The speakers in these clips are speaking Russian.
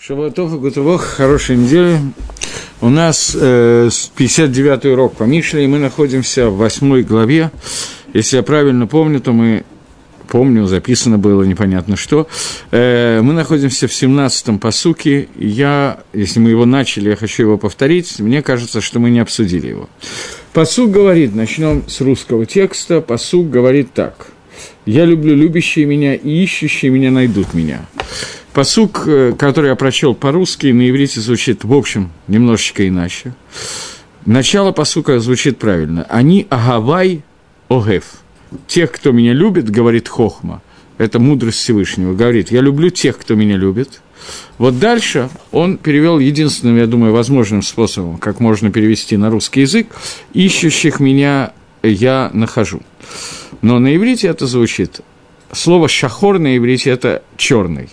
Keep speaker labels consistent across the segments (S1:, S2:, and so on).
S1: Шабатов и Гутовох, хорошей недели. У нас э, 59-й урок по Мишле, и мы находимся в 8 главе. Если я правильно помню, то мы помню, записано было непонятно что. Э, мы находимся в 17-м посуке. Я, если мы его начали, я хочу его повторить. Мне кажется, что мы не обсудили его. Посук говорит, начнем с русского текста. Посук говорит так. «Я люблю любящие меня, и ищущие меня найдут меня». Посук, э, который я прочел по-русски, на иврите звучит, в общем, немножечко иначе. Начало посука звучит правильно. Они агавай огев. Тех, кто меня любит, говорит Хохма, это мудрость Всевышнего, говорит, я люблю тех, кто меня любит. Вот дальше он перевел единственным, я думаю, возможным способом, как можно перевести на русский язык, ищущих меня я нахожу. Но на иврите это звучит. Слово шахор на иврите это черный.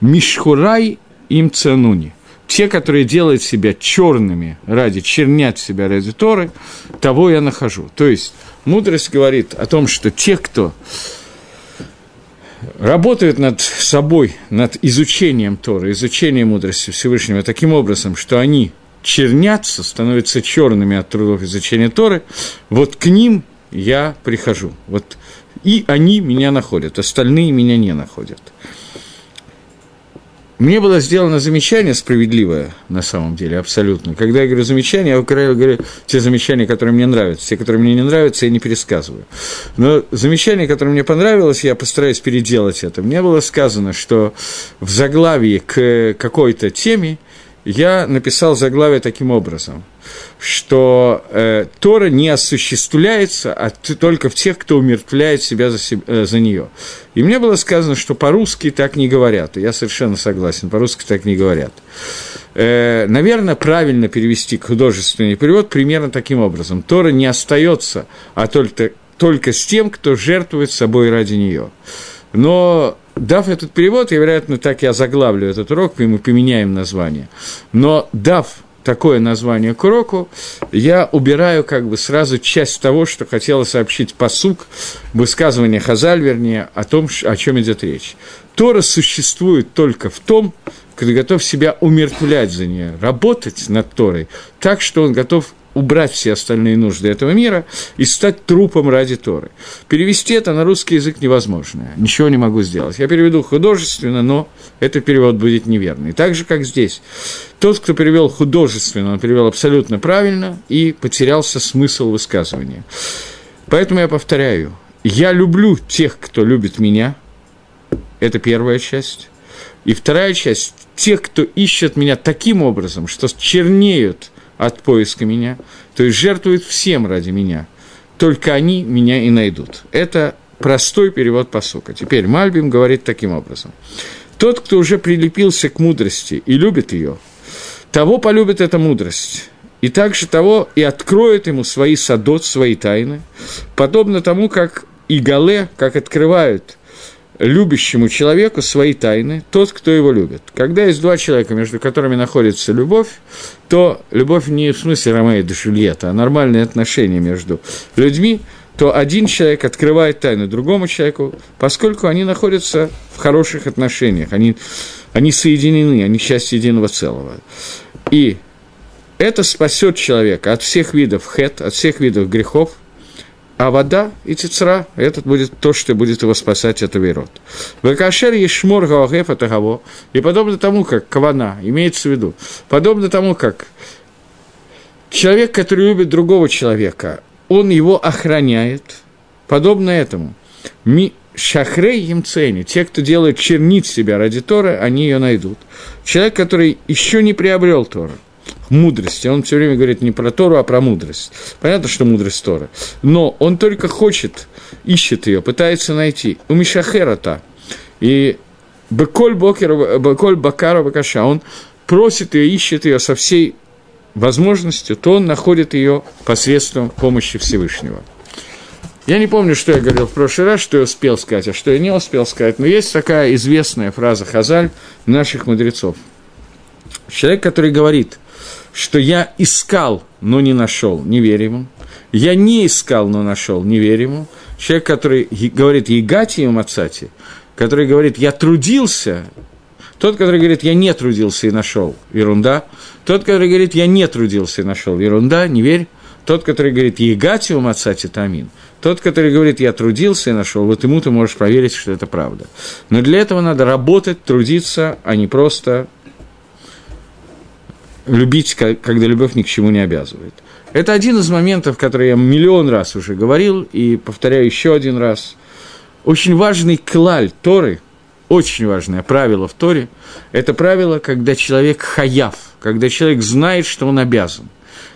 S1: Мишхурай им ценуни. Те, которые делают себя черными ради, чернят себя ради Торы, того я нахожу. То есть, мудрость говорит о том, что те, кто работают над собой, над изучением Торы, изучением мудрости Всевышнего таким образом, что они чернятся, становятся черными от трудов изучения Торы, вот к ним я прихожу. Вот и они меня находят, остальные меня не находят. Мне было сделано замечание справедливое, на самом деле, абсолютно. Когда я говорю замечание, я говорю те замечания, которые мне нравятся. Те, которые мне не нравятся, я не пересказываю. Но замечание, которое мне понравилось, я постараюсь переделать это. Мне было сказано, что в заглавии к какой-то теме я написал заглавие таким образом – что э, Тора не осуществляется а только в тех, кто умертвляет себя за, себя, э, за нее. И мне было сказано, что по-русски так не говорят. Я совершенно согласен, по-русски так не говорят. Э, наверное, правильно перевести художественный перевод примерно таким образом. Тора не остается, а только, только с тем, кто жертвует собой ради нее. Но дав этот перевод, я, вероятно, так я заглавлю этот урок, и мы поменяем название. Но дав такое название к уроку, я убираю как бы сразу часть того, что хотела сообщить посук, высказывание Хазаль, вернее, о том, о чем идет речь. Тора существует только в том, когда готов себя умертвлять за нее, работать над Торой так, что он готов убрать все остальные нужды этого мира и стать трупом ради Торы. Перевести это на русский язык невозможно. Ничего не могу сделать. Я переведу художественно, но этот перевод будет неверный. Так же, как здесь. Тот, кто перевел художественно, он перевел абсолютно правильно и потерялся смысл высказывания. Поэтому я повторяю. Я люблю тех, кто любит меня. Это первая часть. И вторая часть – тех, кто ищет меня таким образом, что чернеют – от поиска меня, то есть жертвуют всем ради меня. Только они меня и найдут. Это простой перевод посука. Теперь Мальбим говорит таким образом. Тот, кто уже прилепился к мудрости и любит ее, того полюбит эта мудрость, и также того и откроет ему свои садот, свои тайны, подобно тому, как Игале, как открывают любящему человеку свои тайны, тот, кто его любит. Когда есть два человека, между которыми находится любовь, то любовь не в смысле Ромео де Жюльетта, а нормальные отношения между людьми, то один человек открывает тайну другому человеку, поскольку они находятся в хороших отношениях, они, они соединены, они часть единого целого. И это спасет человека от всех видов хет, от всех видов грехов, а вода и тецра – это будет то, что будет его спасать от Авейрот. Вакашер ешмор гаогеф это гаво. И подобно тому, как кавана, имеется в виду, подобно тому, как человек, который любит другого человека, он его охраняет, подобно этому. Ми, Шахрей им цени, те, кто делает чернить себя ради Торы, они ее найдут. Человек, который еще не приобрел Тору, мудрости. Он все время говорит не про Тору, а про мудрость. Понятно, что мудрость Тора. Но он только хочет, ищет ее, пытается найти. У Мишахерата. И Беколь Бокер, Беколь Бакара Бакаша, он просит ее, ищет ее со всей возможностью, то он находит ее посредством помощи Всевышнего. Я не помню, что я говорил в прошлый раз, что я успел сказать, а что я не успел сказать, но есть такая известная фраза Хазаль наших мудрецов. Человек, который говорит – что я искал, но не нашел, не верь ему. Я не искал, но нашел, не верь ему. Человек, который говорит «Егати и Мацати», который говорит «Я трудился, Тот, который говорит, я не трудился и нашел, ерунда. Тот, который говорит, я не трудился и нашел, ерунда, не верь. Тот, который говорит, егатиум отцати тамин, тот, который говорит, я трудился и нашел, вот ему ты можешь поверить, что это правда. Но для этого надо работать, трудиться, а не просто любить, когда любовь ни к чему не обязывает. Это один из моментов, который я миллион раз уже говорил, и повторяю еще один раз. Очень важный клаль Торы, очень важное правило в Торе, это правило, когда человек хаяв, когда человек знает, что он обязан.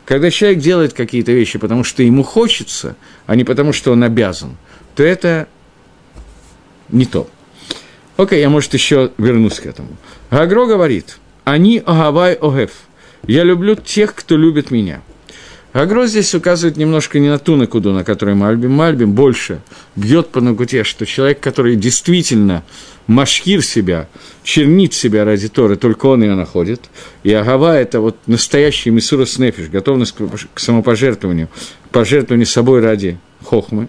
S1: Когда человек делает какие-то вещи, потому что ему хочется, а не потому, что он обязан, то это не то. Окей, я, может, еще вернусь к этому. Гагро говорит, они огавай огев. Я люблю тех, кто любит меня. Агро здесь указывает немножко не на ту накуду, на которой Мальбим. Мальбим больше бьет по нагуте, что человек, который действительно машкир себя, чернит себя ради Торы, только он ее находит. И Агава – это вот настоящий Мисурас Нефиш, готовность к самопожертвованию, пожертвованию собой ради Хохмы.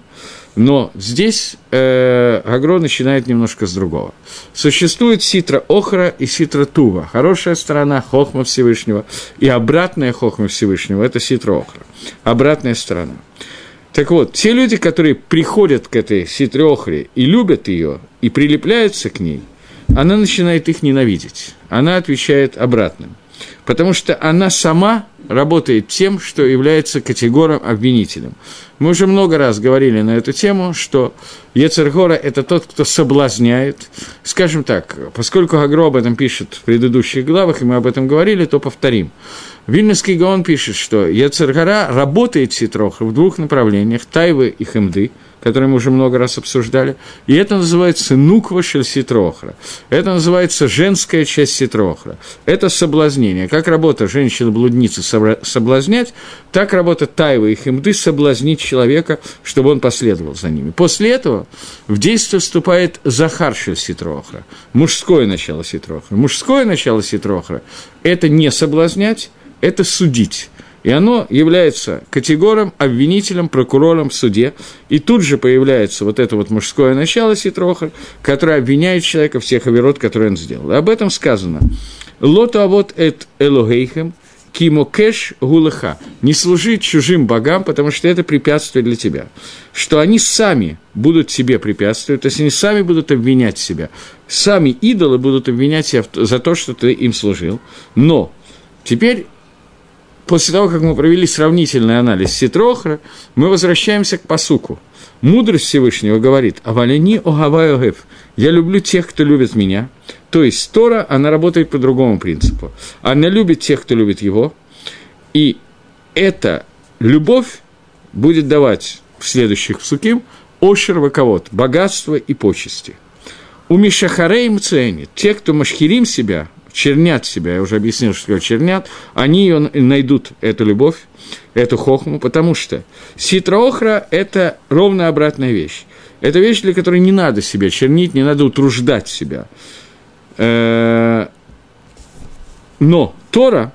S1: Но здесь э, Агро начинает немножко с другого. Существует ситра Охра и ситра Тува. Хорошая сторона Хохма Всевышнего и обратная Хохма Всевышнего – это ситра Охра. Обратная сторона. Так вот, те люди, которые приходят к этой ситре Охре и любят ее, и прилепляются к ней, она начинает их ненавидеть. Она отвечает обратным. Потому что она сама работает тем, что является категором обвинителем. Мы уже много раз говорили на эту тему, что Ецергора – это тот, кто соблазняет. Скажем так, поскольку Агро об этом пишет в предыдущих главах, и мы об этом говорили, то повторим. Вильнюсский Гаон пишет, что Ецергора работает ситроха в двух направлениях – Тайвы и Хемды – который мы уже много раз обсуждали. И это называется нуква ситрохра. Это называется женская часть ситрохра. Это соблазнение. Как работа женщины-блудницы соблазнять, так работа тайвы и химды соблазнить человека, чтобы он последовал за ними. После этого в действие вступает захар шель ситрохра. Мужское начало ситрохра. Мужское начало ситрохра – это не соблазнять, это судить. И оно является категором, обвинителем, прокурором в суде. И тут же появляется вот это вот мужское начало Ситрохар, которое обвиняет человека в тех оверот, которые он сделал. И об этом сказано. Лото а вот эт элогейхем, кимокеш гулаха. Не служи чужим богам, потому что это препятствие для тебя. Что они сами будут тебе препятствовать, то есть они сами будут обвинять себя. Сами идолы будут обвинять себя за то, что ты им служил. Но теперь после того, как мы провели сравнительный анализ Ситрохра, мы возвращаемся к посуку. Мудрость Всевышнего говорит, «Авалени огавайогев» – «Я люблю тех, кто любит меня». То есть Тора, она работает по другому принципу. Она любит тех, кто любит его, и эта любовь будет давать в следующих псуким ошер ваковод, богатство и почести. У Мишахарей ценит те, кто машхирим себя, чернят себя, я уже объяснил, что такое чернят, они ее найдут, эту любовь, эту хохму, потому что ситроохра – это ровно обратная вещь. Это вещь, для которой не надо себя чернить, не надо утруждать себя. Э, но Тора,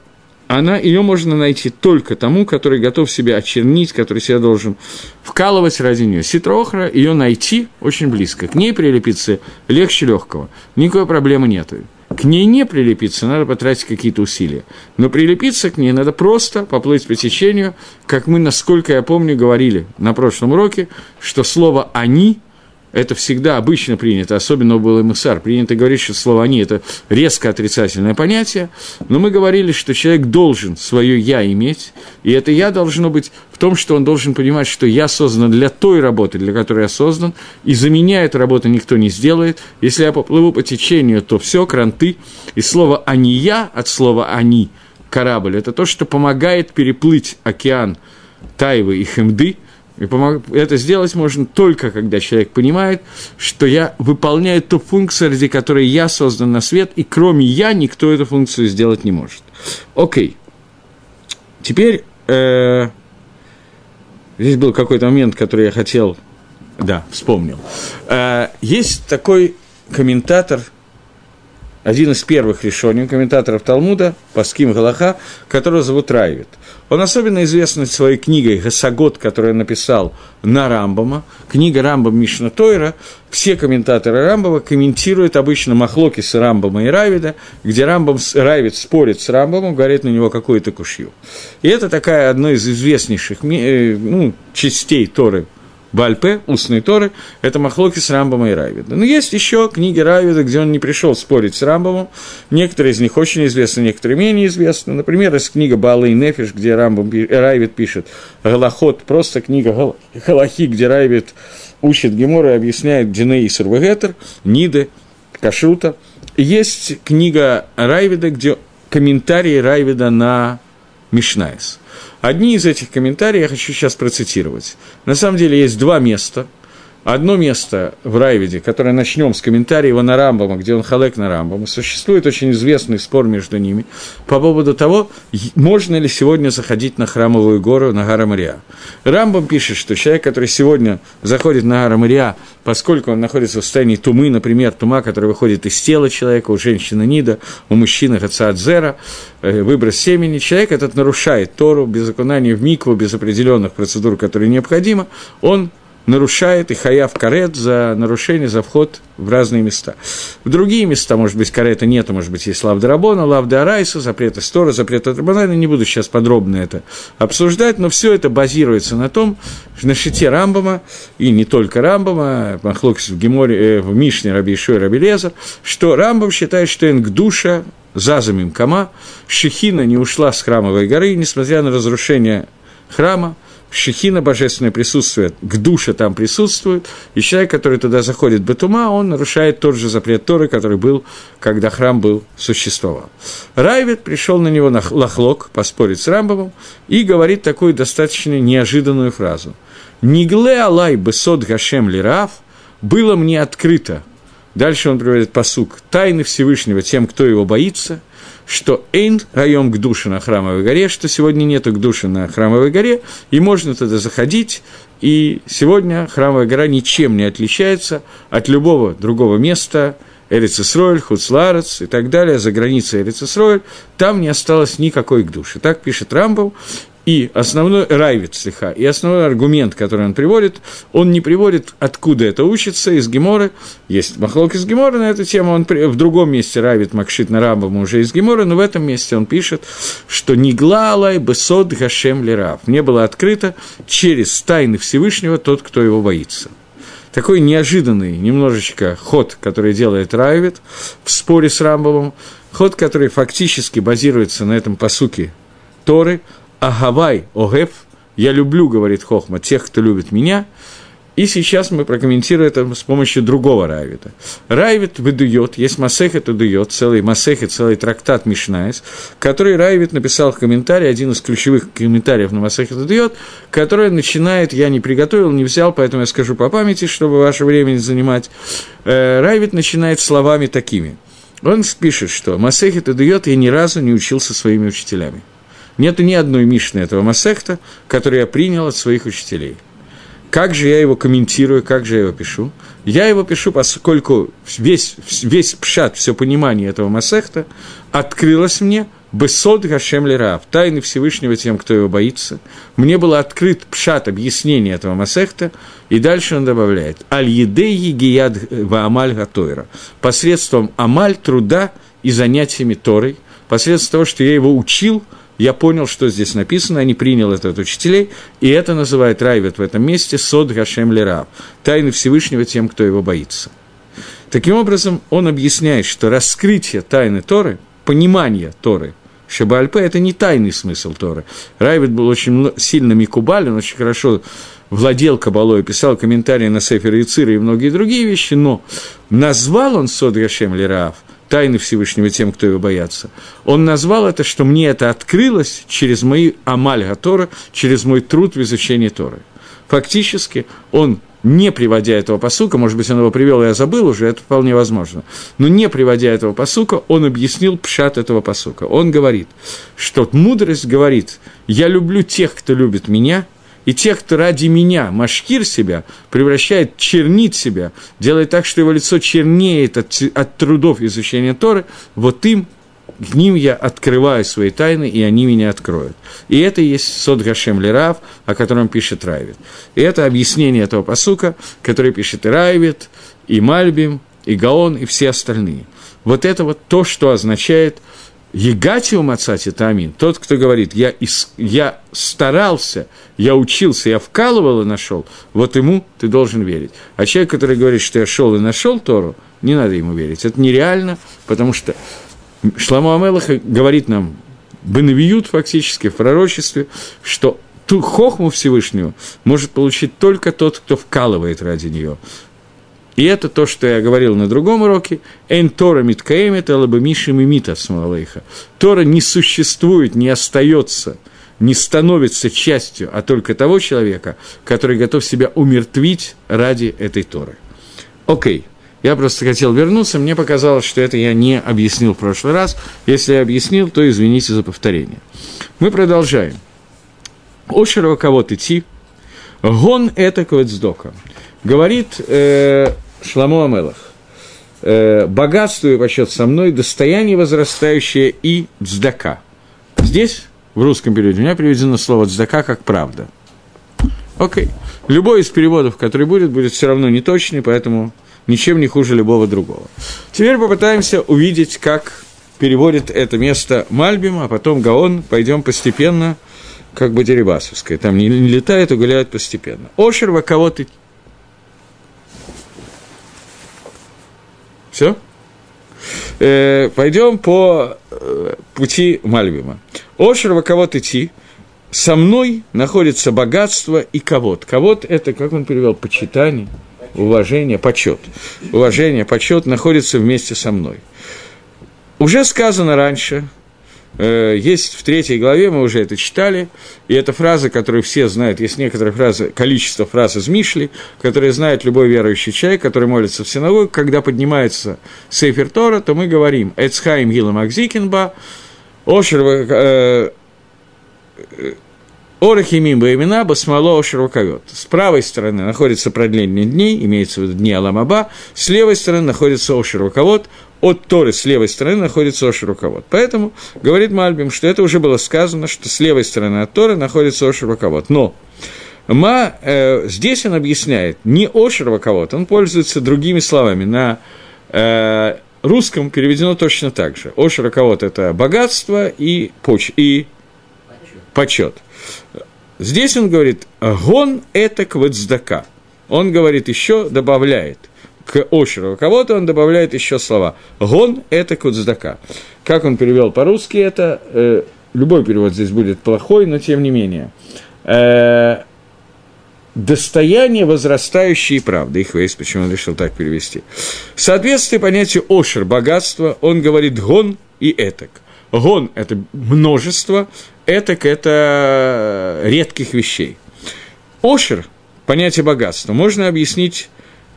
S1: она, ее можно найти только тому, который готов себя очернить, который себя должен вкалывать ради нее. Ситроохра, ее найти очень близко. К ней прилепиться легче легкого. Никакой проблемы нету. К ней не прилепиться, надо потратить какие-то усилия. Но прилепиться к ней надо просто поплыть по течению, как мы, насколько я помню, говорили на прошлом уроке, что слово «они» это всегда обычно принято, особенно у Баламусар, принято говорить, что слово «они» – это резко отрицательное понятие, но мы говорили, что человек должен свое «я» иметь, и это «я» должно быть в том, что он должен понимать, что «я» создан для той работы, для которой я создан, и за меня эту работу никто не сделает. Если я поплыву по течению, то все, кранты, и слово «а не я» от слова «они» – корабль – это то, что помогает переплыть океан Тайвы и Хемды – и это сделать можно только, когда человек понимает, что я выполняю ту функцию, ради которой я создан на свет, и кроме я никто эту функцию сделать не может. Окей. Теперь э... здесь был какой-то момент, который я хотел... Да, вспомнил. Э, есть такой комментатор один из первых решений комментаторов Талмуда, Паским Галаха, которого зовут Райвит. Он особенно известен своей книгой «Гасагот», которую написал на Рамбама. Книга Рамбам Мишна Тойра. Все комментаторы Рамбама комментируют обычно Махлоки с Рамбама и Равида, где Рамбам, Равид спорит с Рамбамом, говорит на него какую-то кушью. И это такая одна из известнейших э, ну, частей Торы – Бальпе, устные Торы, это Махлоки с Рамбом и Райвида. Но есть еще книги Райвида, где он не пришел спорить с Рамбомом. Некоторые из них очень известны, некоторые менее известны. Например, есть книга Бала и Нефиш, где Рамбом, Райвид пишет Галахот, просто книга Галахи, где Райвид учит Гемора и объясняет Диней и Сурвегетер, Ниды, Кашрута. Есть книга Райвида, где комментарии Райвида на Мишнайс. Одни из этих комментариев я хочу сейчас процитировать. На самом деле есть два места – Одно место в Райвиде, которое начнем с комментария его на Рамбама, где он חולק на Рамбама, существует очень известный спор между ними по поводу того, можно ли сегодня заходить на храмовую гору, на гора Мория. Рамбам пишет, что человек, который сегодня заходит на гора Мория, поскольку он находится в состоянии тумы, например, тума, которая выходит из тела человека, у женщины Нида, у мужчины Хацаадзера, э, выброс семени, человек этот нарушает Тору без окунания в микву, без определенных процедур, которые необходимы, он нарушает и хаяв карет за нарушение, за вход в разные места. В другие места, может быть, карета нету, может быть, есть лавда Рабона, лавда Арайса, запрет Истора, запрет Рабанана, не буду сейчас подробно это обсуждать, но все это базируется на том, на шите Рамбама, и не только Рамбама, Махлокис в Геморе, э, в Мишне Раби Ишой Раби Леза, что Рамбам считает, что душа Зазамим Кама, Шехина не ушла с храмовой горы, несмотря на разрушение храма, Шехина, божественное присутствие, к душе там присутствует, и человек, который туда заходит Батума, он нарушает тот же запрет Торы, который был, когда храм был, существовал. Райвет пришел на него на лохлок, поспорить с Рамбовым, и говорит такую достаточно неожиданную фразу. «Нигле алай бесот гашем лирав» было мне открыто, дальше он приводит посук, тайны Всевышнего тем, кто его боится – что Эйн район к душе на Храмовой горе, что сегодня нету к душе на Храмовой горе, и можно туда заходить, и сегодня Храмовая гора ничем не отличается от любого другого места, Эрицесройль, Хуцларец и так далее, за границей Эрицесройль, там не осталось никакой к душе. Так пишет Рамбов, и основной райвит слегка, и основной аргумент, который он приводит, он не приводит, откуда это учится, из Геморы. Есть махлок из Геморы на эту тему, он в другом месте райвит Макшит на Рамбам уже из Геморы, но в этом месте он пишет, что не глалай бесод гашем лирав. Не было открыто через тайны Всевышнего тот, кто его боится такой неожиданный немножечко ход, который делает Райвит в споре с Рамбовым, ход, который фактически базируется на этом посуке Торы, Агавай Огеф, я люблю, говорит Хохма, тех, кто любит меня. И сейчас мы прокомментируем это с помощью другого Райвита. Райвит выдует, есть Масехет выдует, целый Масехет, целый трактат Мишнаис, который Райвит написал в комментарии, один из ключевых комментариев на Масехет выдует, который начинает, я не приготовил, не взял, поэтому я скажу по памяти, чтобы ваше время не занимать. Э, Райвит начинает словами такими. Он пишет, что Масехет выдует я ни разу не учился своими учителями. Нет ни одной Мишны этого Масехта, которую я принял от своих учителей. Как же я его комментирую, как же я его пишу? Я его пишу, поскольку весь, весь пшат, все понимание этого Масехта открылось мне Бесод Гашем Лерав, тайны Всевышнего тем, кто его боится. Мне был открыт пшат объяснение этого Масехта, и дальше он добавляет Аль-Едеи Гияд Ваамаль Гатойра, посредством Амаль труда и занятиями Торой, посредством того, что я его учил – я понял, что здесь написано, я не принял это от учителей, и это называет Райвет в этом месте Сод Гашем Лерав, тайны Всевышнего тем, кто его боится. Таким образом, он объясняет, что раскрытие тайны Торы, понимание Торы, Шабальпе – это не тайный смысл Торы. Райвет был очень сильно Микубаль, он очень хорошо владел Кабалой, писал комментарии на Сефер Яцира и многие другие вещи, но назвал он Сод Гашем Лерав – тайны Всевышнего тем, кто его боятся. Он назвал это, что мне это открылось через мои амаль Тора, через мой труд в изучении Торы. Фактически он не приводя этого посука, может быть, он его привел, я забыл уже, это вполне возможно, но не приводя этого посука, он объяснил пшат этого посука. Он говорит, что мудрость говорит, я люблю тех, кто любит меня, И те, кто ради меня машкир себя, превращает, чернит себя, делает так, что его лицо чернеет от, от трудов изучения Торы, вот им к ним я открываю свои тайны, и они меня откроют. И это и есть Сод Гашем Лерав, о котором пишет Райвит. И это объяснение этого посука, который пишет и Райвит, и Мальбим, и Гаон, и все остальные. Вот это вот то, что означает Егатиу Мацати Тамин, тот, кто говорит, я, ис, я старался, я учился, я вкалывал и нашел, вот ему ты должен верить. А человек, который говорит, что я шел и нашел Тору, не надо ему верить. Это нереально, потому что Шламу Амелаха говорит нам, Бенавиют фактически в пророчестве, что ту хохму Всевышнего может получить только тот, кто вкалывает ради нее. И это то, что я говорил на другом уроке. «Эн Тора миткаэмет, алаба миши мимита смалалейха». Тора не существует, не остается, не становится частью, а только того человека, который готов себя умертвить ради этой Торы. Окей. Я просто хотел вернуться, мне показалось, что это я не объяснил в прошлый раз. Если я объяснил, то извините за повторение. Мы продолжаем. Ошерова кого-то идти, гон это квецдока. Говорит э, Шламу Амелах, э, богатство и почет со мной, достояние возрастающее и дздака. Здесь, в русском переводе, у меня приведено слово дздака как правда. Окей. Любой из переводов, который будет, будет все равно неточный, поэтому ничем не хуже любого другого. Теперь попытаемся увидеть, как переводит это место Мальбим, а потом Гаон, пойдем постепенно, как бы Дерибасовская. Там не, летает, а гуляют постепенно. Ошерва кого ты... Все? Э, пойдем по э, пути Мальбима. Ошерва кого ты идти? Со мной находится богатство и ковод. Ковод – это, как он перевел, почитание – уважение, почет. Уважение, почет находится вместе со мной. Уже сказано раньше, есть в третьей главе, мы уже это читали, и это фраза, которую все знают, есть некоторые фразы, количество фраз из Мишли, которые знает любой верующий человек, который молится в синагоге, когда поднимается Сейфер Тора, то мы говорим «Эцхайм Гилам Акзикинба», Ошер, э, Орахимим Баимина Басмало Широковет. С правой стороны находится продление дней, имеется в виду дни Аламаба, с левой стороны находится Ошир руковод, от Торы с левой стороны находится Ошир руковод. Поэтому говорит Мальбим, что это уже было сказано, что с левой стороны от Торы находится Ошир руковод. Но Ма, э, здесь он объясняет не Ошир руковод, он пользуется другими словами. На э, русском переведено точно так же. Ошир руковод – это богатство и, поч- и почет. Здесь он говорит, гон это квацдака. Он говорит еще, добавляет к ошеру кого-то, он добавляет еще слова. Гон это квацдака. Как он перевел по-русски это, э, любой перевод здесь будет плохой, но тем не менее. Э, достояние возрастающей правды. Их весь, почему он решил так перевести. В соответствии понятию ошер, богатство, он говорит гон и этак. Гон – это множество, этак – это редких вещей. Ошер, понятие богатства, можно объяснить,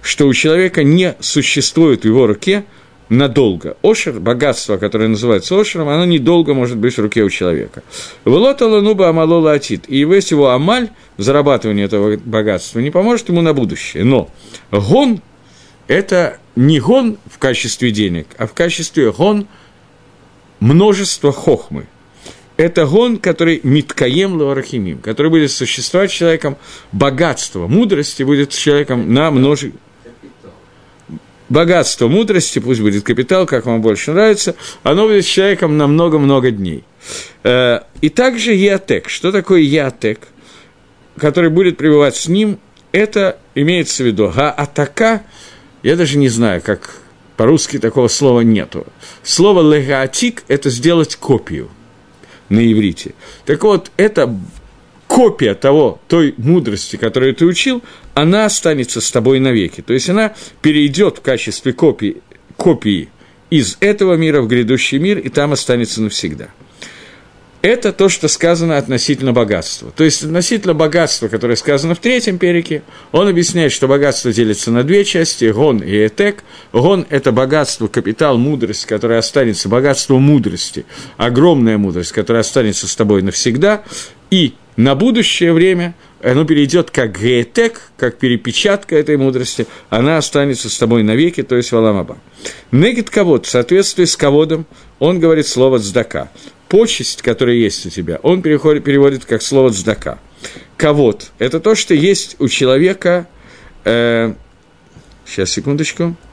S1: что у человека не существует в его руке надолго. Ошер, богатство, которое называется ошером, оно недолго может быть в руке у человека. Влота лануба амалола атит. И весь его амаль, зарабатывание этого богатства, не поможет ему на будущее. Но гон – это не гон в качестве денег, а в качестве гон – множество хохмы. Это гон, который миткаем лаварахимим, который будет существовать человеком, богатство мудрости будет человеком на множество богатство мудрости, пусть будет капитал, как вам больше нравится, оно будет с человеком на много-много дней. Э, и также Яатек. Что такое Яатек, который будет пребывать с ним, это имеется в виду Га-Атака, я даже не знаю, как по-русски такого слова нету. Слово «легаатик» – это сделать копию на иврите. Так вот, это копия того, той мудрости, которую ты учил, она останется с тобой навеки. То есть она перейдет в качестве копии, копии из этого мира в грядущий мир, и там останется навсегда – это то, что сказано относительно богатства. То есть относительно богатства, которое сказано в третьем перике, он объясняет, что богатство делится на две части – гон и этек. Гон – это богатство, капитал, мудрость, которая останется, богатство мудрости, огромная мудрость, которая останется с тобой навсегда. И на будущее время оно перейдет как геетек, как перепечатка этой мудрости, она останется с тобой навеки, то есть валамаба. Негит ковод, в соответствии с ководом, он говорит слово «цдака». Почесть, которая есть у тебя, он переходит, переводит как слово «цдака». Ковод – это то, что есть у человека… Э, сейчас, секундочку –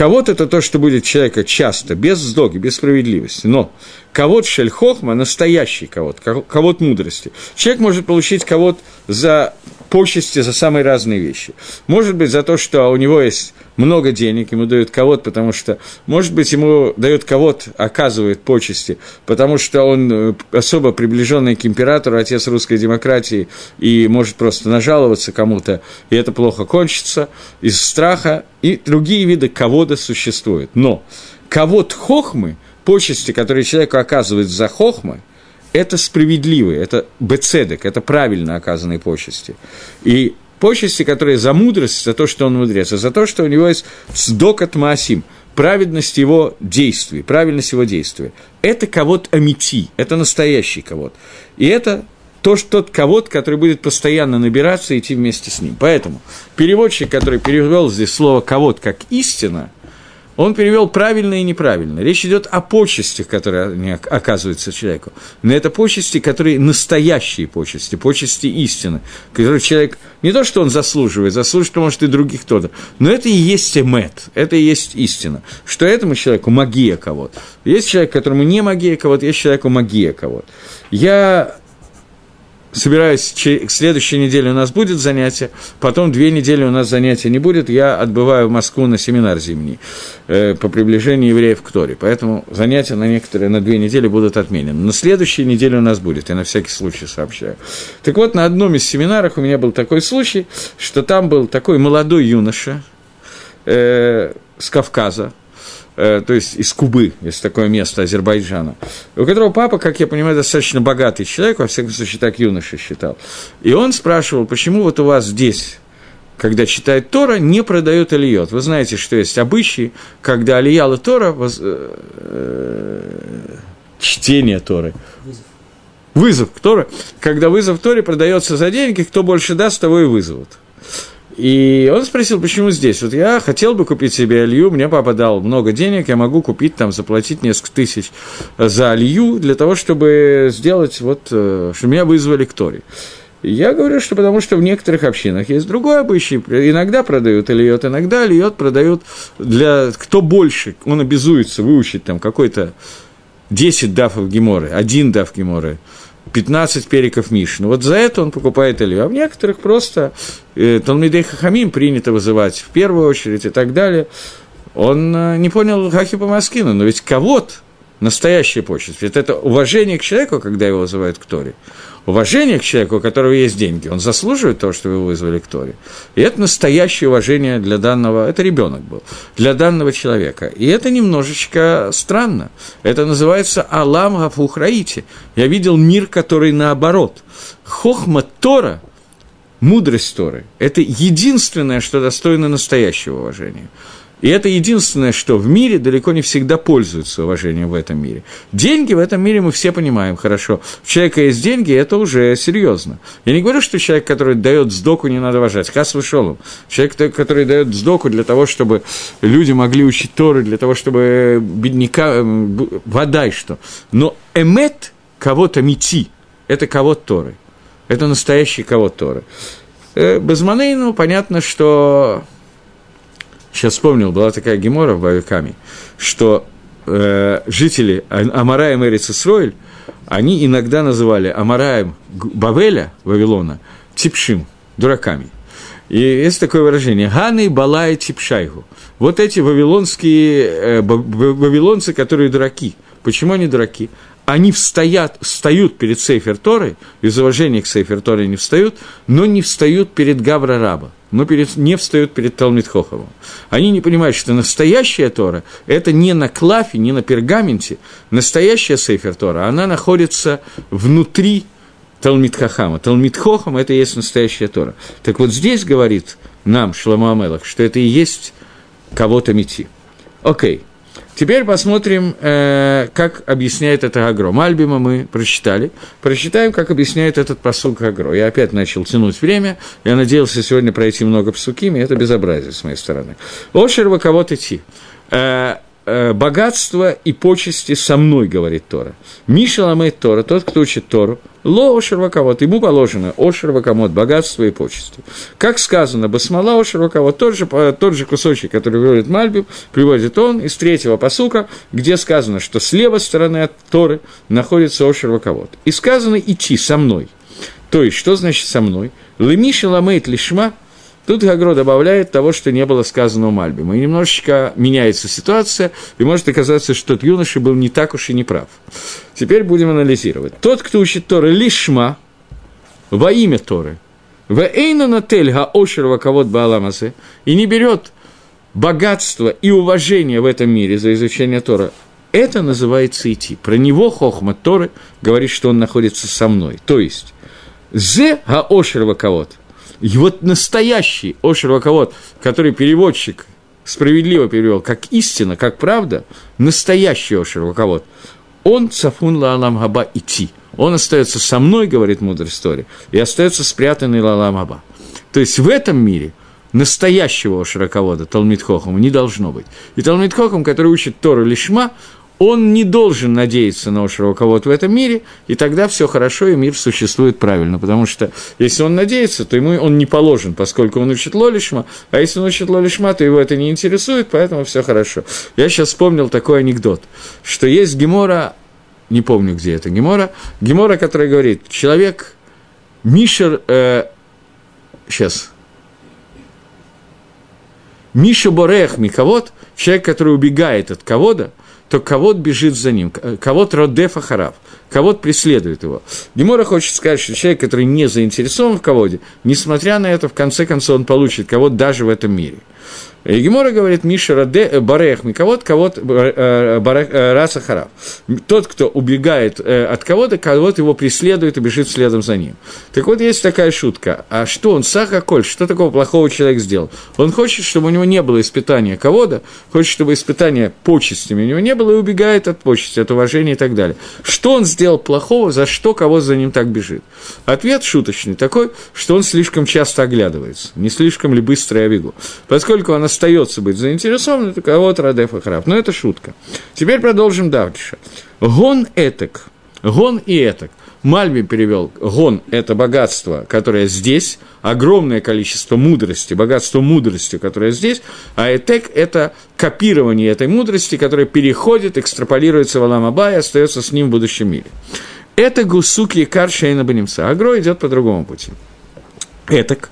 S1: Кого-то это то, что будет человека часто, без сдоги, без справедливости. Но кого-то шельхохма – настоящий кого-то, кого-то мудрости. Человек может получить кого-то за почести, за самые разные вещи. Может быть, за то, что у него есть много денег, ему дают кого-то, потому что, может быть, ему дают кого-то, оказывает почести, потому что он э, особо приближенный к императору, отец русской демократии, и может просто нажаловаться кому-то, и это плохо кончится, из страха, и другие виды кого-то существуют. Но кого-то хохмы, почести, которые человеку оказывают за хохмы, это справедливые, это бецедек, это правильно оказанные почести. И почести, которые за мудрость, за то, что он мудрец, а за то, что у него есть сдокат маасим, праведность его действий, правильность его действия. Это кого-то амити, это настоящий кого-то. И это то, что тот кого-то, который будет постоянно набираться и идти вместе с ним. Поэтому переводчик, который перевел здесь слово кого-то как истина – он перевел правильно и неправильно. Речь идет о почестях, которые оказываются человеку. Но это почести, которые настоящие почести, почести истины, которые человек не то, что он заслуживает, заслуживает, может, и других кто-то, но это и есть эмет, это и есть истина, что этому человеку магия кого-то. Есть человек, которому не магия кого-то, есть человеку магия кого-то. Я собираюсь, к следующей неделе у нас будет занятие, потом две недели у нас занятия не будет, я отбываю в Москву на семинар зимний э, по приближению евреев к Торе, поэтому занятия на некоторые, на две недели будут отменены. На следующей неделе у нас будет, я на всякий случай сообщаю. Так вот, на одном из семинаров у меня был такой случай, что там был такой молодой юноша э, с Кавказа, то есть из Кубы, есть такое место Азербайджана, у которого папа, как я понимаю, достаточно богатый человек, во всяком случае, так юноша считал. И он спрашивал, почему вот у вас здесь когда читает Тора, не продает Алиот. Вы знаете, что есть обычаи, когда Алияла Тора, воз, э, э, чтение Торы, вызов. вызов Тора, когда вызов Торе продается за деньги, кто больше даст, того и вызовут. И он спросил, почему здесь? Вот я хотел бы купить себе алью, мне папа дал много денег, я могу купить, там, заплатить несколько тысяч за алью для того, чтобы сделать, вот, э, чтобы меня вызвали к Торе. Я говорю, что потому что в некоторых общинах есть другой обычай. Иногда продают альет, иногда альет продают для... Кто больше, он обязуется выучить там какой-то 10 дафов геморы, один даф геморы, 15 периков Мишны. Вот за это он покупает Илью. А в некоторых просто э, Талмидей Хахамим принято вызывать в первую очередь и так далее. Он э, не понял Хахи по Маскину, но ведь кого-то настоящая почесть. Ведь это уважение к человеку, когда его вызывают к Торе уважение к человеку, у которого есть деньги, он заслуживает того, что вы вызвали к Торе. И это настоящее уважение для данного, это ребенок был, для данного человека. И это немножечко странно. Это называется Алам Гафухраити. Я видел мир, который наоборот. Хохма Тора, мудрость Торы, это единственное, что достойно настоящего уважения. И это единственное, что в мире далеко не всегда пользуются уважением в этом мире. Деньги в этом мире мы все понимаем хорошо. У человека есть деньги, это уже серьезно. Я не говорю, что человек, который дает сдоку, не надо уважать. Хас вышел. Человек, который дает сдоку для того, чтобы люди могли учить Торы, для того, чтобы бедняка... Вода и что. Но эмет кого-то мети, это кого-то Торы. Это настоящий кого-то Торы. Э, Безманейну понятно, что сейчас вспомнил, была такая гемора в Бавикаме, что э, жители Амараем и Рецесройль, они иногда называли Амараем Бавеля, Вавилона, Типшим, дураками. И есть такое выражение «Ганы Балай Типшайгу». Вот эти вавилонские, э, вавилонцы, которые дураки. Почему они дураки? Они встоят, встают перед Сейфер Торой, из уважения к Сейфер Торе не встают, но не встают перед Гавра Раба, но перед, не встают перед Талмит Хоховым. Они не понимают, что настоящая Тора – это не на клафе, не на пергаменте. Настоящая Сейфер Тора, она находится внутри Талмит Хахама. Талмит Хохам – это и есть настоящая Тора. Так вот здесь говорит нам Шламу Амелах, что это и есть кого-то мети. Окей. Теперь посмотрим, э, как объясняет это Агро. Мальбима мы прочитали. Прочитаем, как объясняет этот посук Агро. Я опять начал тянуть время. Я надеялся сегодня пройти много псукими. Это безобразие с моей стороны. Ошер кого-то идти. Э, Э, богатство и почести со мной, говорит Тора. Миша ламает Тора, тот, кто учит Тору, ло ошерваковод, ему положено ошервакамот, богатство и почести. Как сказано, басмала ошерваковод, тот же, тот же кусочек, который приводит Мальбим, приводит он из третьего посука, где сказано, что с левой стороны от Торы находится ошерваковод. И сказано идти со мной. То есть, что значит со мной? Лемиша ламейт лишма – Тут Гагро добавляет того, что не было сказано у Мальбима. И немножечко меняется ситуация, и может оказаться, что тот юноша был не так уж и не прав. Теперь будем анализировать. Тот, кто учит Торы лишма, во имя Торы, в эйна натель га ошер кавод бааламасе, и не берет богатство и уважение в этом мире за изучение Тора, это называется идти. Про него Хохма Торы говорит, что он находится со мной. То есть, зе га ошер кавод, и вот настоящий Ошер Ваковод, который переводчик справедливо перевел, как истина, как правда, настоящий Ошер Ваковод, он цафун лалам габа идти. Он остается со мной, говорит мудрая история, и остается спрятанный лалам габа. То есть в этом мире настоящего широковода Талмит Хохама не должно быть. И Талмит Хохам, который учит Тору Лишма, он не должен надеяться на Ошера кого-то в этом мире, и тогда все хорошо, и мир существует правильно. Потому что если он надеется, то ему он не положен, поскольку он учит Лолишма, а если он учит Лолишма, то его это не интересует, поэтому все хорошо. Я сейчас вспомнил такой анекдот, что есть Гемора, не помню, где это Гемора, Гемора, который говорит, человек, Мишер, э, сейчас, Миша Борех Миковод, человек, который убегает от кого-то, то кого бежит за ним, кого родефа харав, кого преследует его. Гемора хочет сказать, что человек, который не заинтересован в кого несмотря на это, в конце концов он получит кого даже в этом мире. Гемора говорит, Миша Раде, э, Барех Микавод, кого-то э, э, Харав. Тот, кто убегает от кого-то, кого-то его преследует и бежит следом за ним. Так вот, есть такая шутка. А что он, Саха Коль, что такого плохого человек сделал? Он хочет, чтобы у него не было испытания кого-то, хочет, чтобы испытания почестями у него не было, и убегает от почести, от уважения и так далее. Что он сделал плохого, за что кого за ним так бежит? Ответ шуточный такой, что он слишком часто оглядывается. Не слишком ли быстро я бегу? Поскольку он остается быть заинтересован, это кого-то Радеф и. Но это шутка. Теперь продолжим дальше. Гон этак. Гон и этак. Мальби перевел гон – это богатство, которое здесь, огромное количество мудрости, богатство мудрости, которое здесь, а этек – это копирование этой мудрости, которая переходит, экстраполируется в Аламаба и остается с ним в будущем мире. Это гусук Якар Шейна Банимса. Агро идет по другому пути. Этак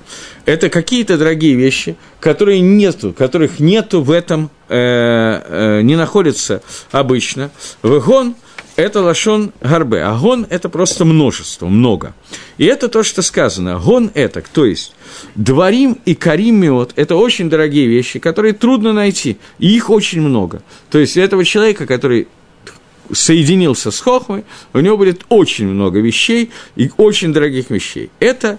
S1: это какие-то дорогие вещи, которые нету, которых нету в этом, э, э, не находятся обычно. Вегон – это лашон гарбе, а гон – это просто множество, много. И это то, что сказано. Гон – это, то есть, дворим и карим миот – это очень дорогие вещи, которые трудно найти, и их очень много. То есть, этого человека, который соединился с Хохмой, у него будет очень много вещей и очень дорогих вещей. Это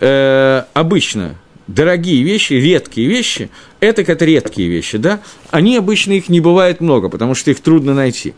S1: э, обычно дорогие вещи, редкие вещи, это как редкие вещи, да, они обычно их не бывает много, потому что их трудно найти.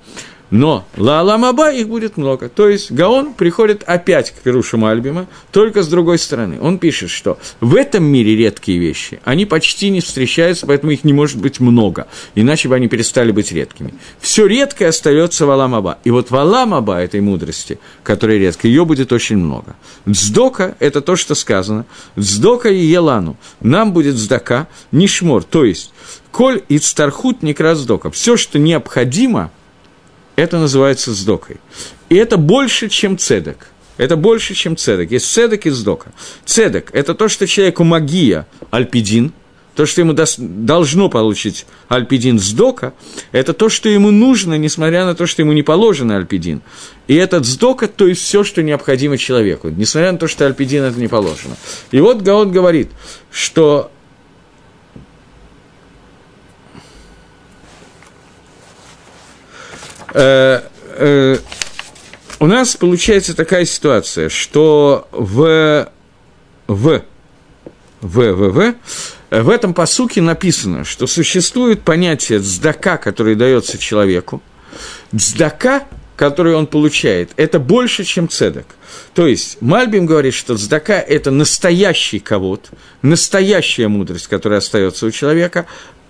S1: Но Лааламаба их будет много. То есть Гаон приходит опять к Перушему Альбима, только с другой стороны. Он пишет, что в этом мире редкие вещи, они почти не встречаются, поэтому их не может быть много, иначе бы они перестали быть редкими. Все редкое остается в Аламаба. И вот в Аламаба этой мудрости, которая редкая, ее будет очень много. Дздока – это то, что сказано. Дздока и Елану. Нам будет сдака, нишмор. То есть, коль и стархут не краздока. Все, что необходимо – это называется сдокой. И это больше, чем цедек. Это больше, чем цедек. Есть цедек и сдока. Цедек – это то, что человеку магия, альпидин, то, что ему даст, должно получить альпидин сдока, это то, что ему нужно, несмотря на то, что ему не положено альпидин. И этот сдока, то есть все, что необходимо человеку, несмотря на то, что альпидин это не положено. И вот Гаон говорит, что Э, э, у нас получается такая ситуация, что в, в, в, в, в В этом посуке написано, что существует понятие цдака, которое дается человеку. Цдака, который он получает, это больше, чем цедок. То есть Мальбим говорит, что цдака – это настоящий ковод, настоящая мудрость, которая остается у человека,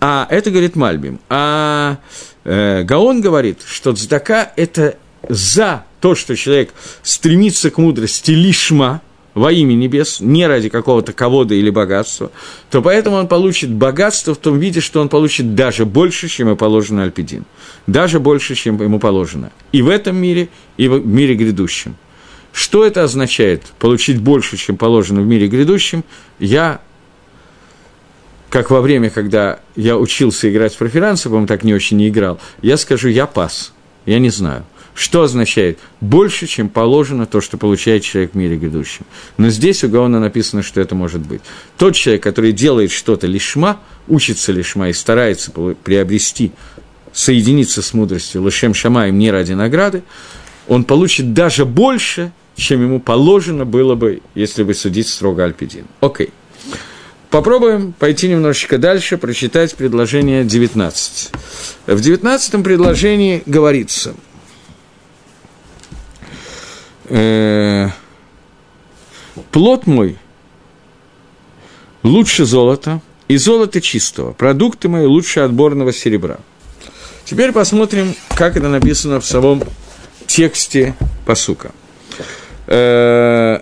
S1: а это говорит Мальбим. А э, Гаон говорит, что цдака – это за то, что человек стремится к мудрости лишма, во имя небес, не ради какого-то ковода или богатства, то поэтому он получит богатство в том виде, что он получит даже больше, чем ему положено Альпидин. Даже больше, чем ему положено. И в этом мире, и в мире грядущем. Что это означает, получить больше, чем положено в мире грядущем, я, как во время, когда я учился играть в проферансы, по-моему, так не очень не играл, я скажу, я пас, я не знаю. Что означает? Больше, чем положено то, что получает человек в мире грядущем. Но здесь у Гаона написано, что это может быть. Тот человек, который делает что-то лишма, учится лишма и старается приобрести, соединиться с мудростью Лышем Шамаем не ради награды, он получит даже больше, чем ему положено было бы, если бы судить строго Альпидин. Окей. Попробуем пойти немножечко дальше, прочитать предложение 19. В 19 предложении говорится – э, плод мой лучше золота, и золото чистого, продукты мои лучше отборного серебра. Теперь посмотрим, как это написано в самом тексте посука. Э,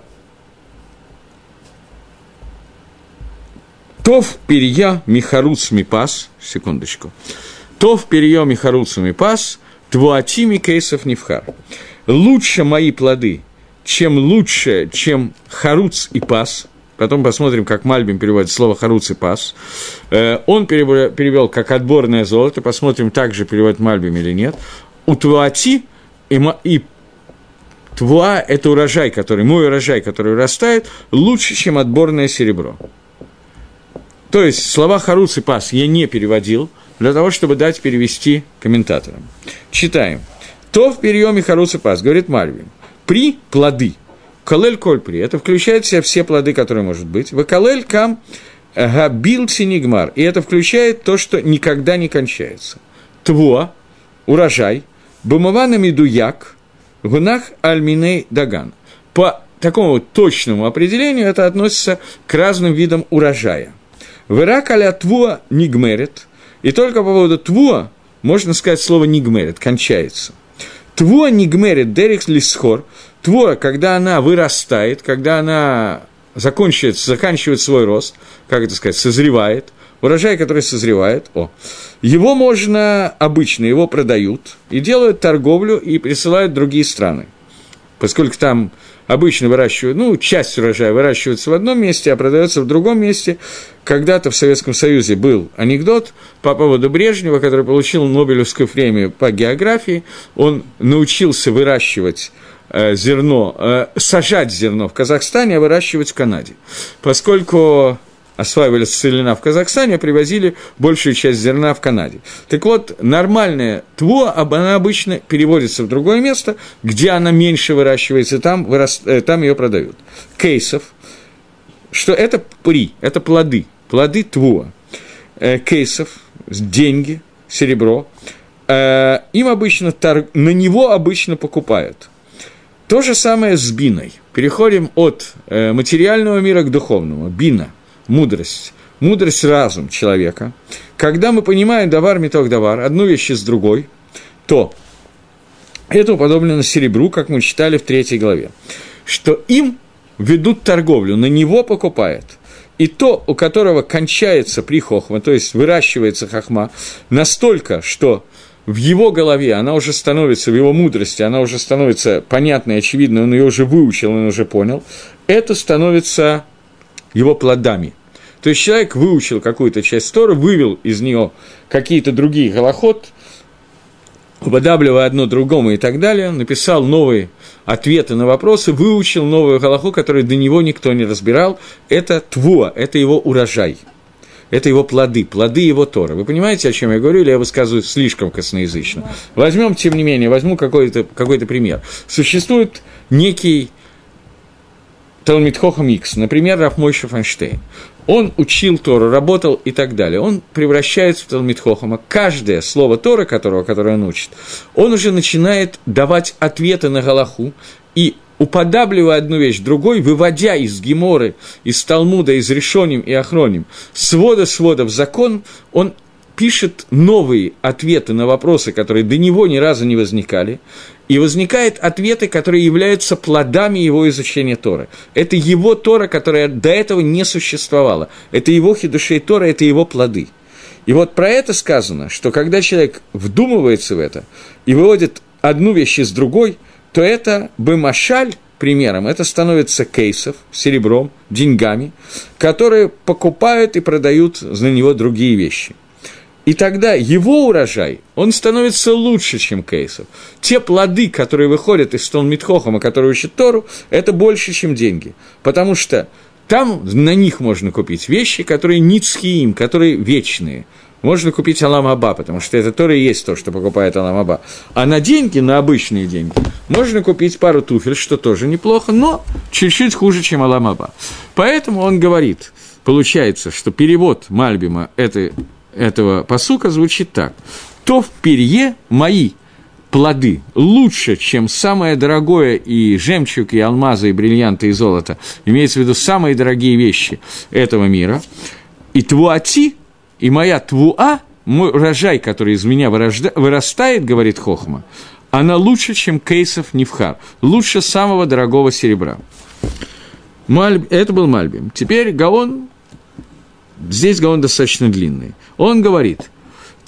S1: Тов перья михаруц мипас, секундочку. Тов перья михаруц мипас, твуатими кейсов невхар лучше мои плоды, чем лучше, чем харуц и пас, потом посмотрим, как Мальбим переводит слово «харуц» и «пас». Э, он перевел как «отборное золото», посмотрим, также переводит Мальбим или нет. У Туати и, и Твуа – это урожай, который, мой урожай, который растает, лучше, чем отборное серебро. То есть слова «харуц» и «пас» я не переводил, для того, чтобы дать перевести комментаторам. Читаем. То в перееме харуса пас, говорит Мальвин. При – плоды. Калель коль при. Это включает в себя все плоды, которые может быть. Вакалель кам габил синигмар. И это включает то, что никогда не кончается. Тво – урожай. Бумавана медуяк. Гунах альминей даган. По такому точному определению это относится к разным видам урожая. Вырак аля твуа нигмерит. И только по поводу твуа можно сказать слово нигмерит, кончается. Твуа нигмерит дерекс лисхор. Твуа, когда она вырастает, когда она закончивает, заканчивает свой рост, как это сказать, созревает, урожай, который созревает, о, его можно обычно, его продают и делают торговлю и присылают в другие страны. Поскольку там обычно выращивают, ну, часть урожая выращивается в одном месте, а продается в другом месте. Когда-то в Советском Союзе был анекдот по поводу Брежнева, который получил Нобелевскую премию по географии. Он научился выращивать э, зерно, э, сажать зерно в Казахстане, а выращивать в Канаде. Поскольку осваивали целина в Казахстане, привозили большую часть зерна в Канаде. Так вот, нормальная тво, она обычно переводится в другое место, где она меньше выращивается, там, вырас, э, там ее продают. Кейсов, что это при, это плоды, плоды тво. Э, кейсов, деньги, серебро, э, им обычно, на него обычно покупают. То же самое с биной. Переходим от материального мира к духовному. Бина – мудрость. Мудрость – разум человека. Когда мы понимаем давар, меток, давар, одну вещь с другой, то это уподоблено серебру, как мы читали в третьей главе, что им ведут торговлю, на него покупает. И то, у которого кончается при хохма, то есть выращивается хохма, настолько, что в его голове она уже становится, в его мудрости, она уже становится понятной, очевидной, он ее уже выучил, он уже понял, это становится его плодами. То есть человек выучил какую-то часть Торы, вывел из нее какие-то другие голоход, уподабливая одно другому и так далее, написал новые ответы на вопросы, выучил новую галаху, которую до него никто не разбирал. Это твуа, это его урожай. Это его плоды, плоды его Тора. Вы понимаете, о чем я говорю, или я высказываю слишком косноязычно? Возьмем, тем не менее, возьму какой-то какой пример. Существует некий Талмитхохам Икс, например, Рафмойша Фанштейн. он учил Тору, работал и так далее. Он превращается в Талмитхохама. Каждое слово Тора, которого, которое он учит, он уже начинает давать ответы на Галаху и уподабливая одну вещь другой, выводя из Геморы, из Талмуда, из Решоним и Охроним свода сводов закон, он пишет новые ответы на вопросы, которые до него ни разу не возникали, и возникают ответы, которые являются плодами его изучения Торы. Это его Тора, которая до этого не существовала. Это его хидушей Тора, это его плоды. И вот про это сказано, что когда человек вдумывается в это и выводит одну вещь из другой, то это бы машаль, примером, это становится кейсов, серебром, деньгами, которые покупают и продают на него другие вещи – и тогда его урожай, он становится лучше, чем кейсов. Те плоды, которые выходят из Толмитхохама, которые учат Тору, это больше, чем деньги. Потому что там на них можно купить вещи, которые ницхиим, которые вечные. Можно купить Аламаба, потому что это Тора и есть то, что покупает Аламаба. А на деньги, на обычные деньги, можно купить пару туфель, что тоже неплохо, но чуть-чуть хуже, чем Аламаба. Поэтому он говорит, получается, что перевод Мальбима – это этого посука звучит так. «То в перье мои плоды лучше, чем самое дорогое и жемчуг, и алмазы, и бриллианты, и золото, имеется в виду самые дорогие вещи этого мира, и твуати, и моя твуа, мой урожай, который из меня вырастает, говорит Хохма, она лучше, чем кейсов Невхар, лучше самого дорогого серебра. Маль... Это был Мальбим. Теперь Гаон Здесь Гаон достаточно длинный. Он говорит,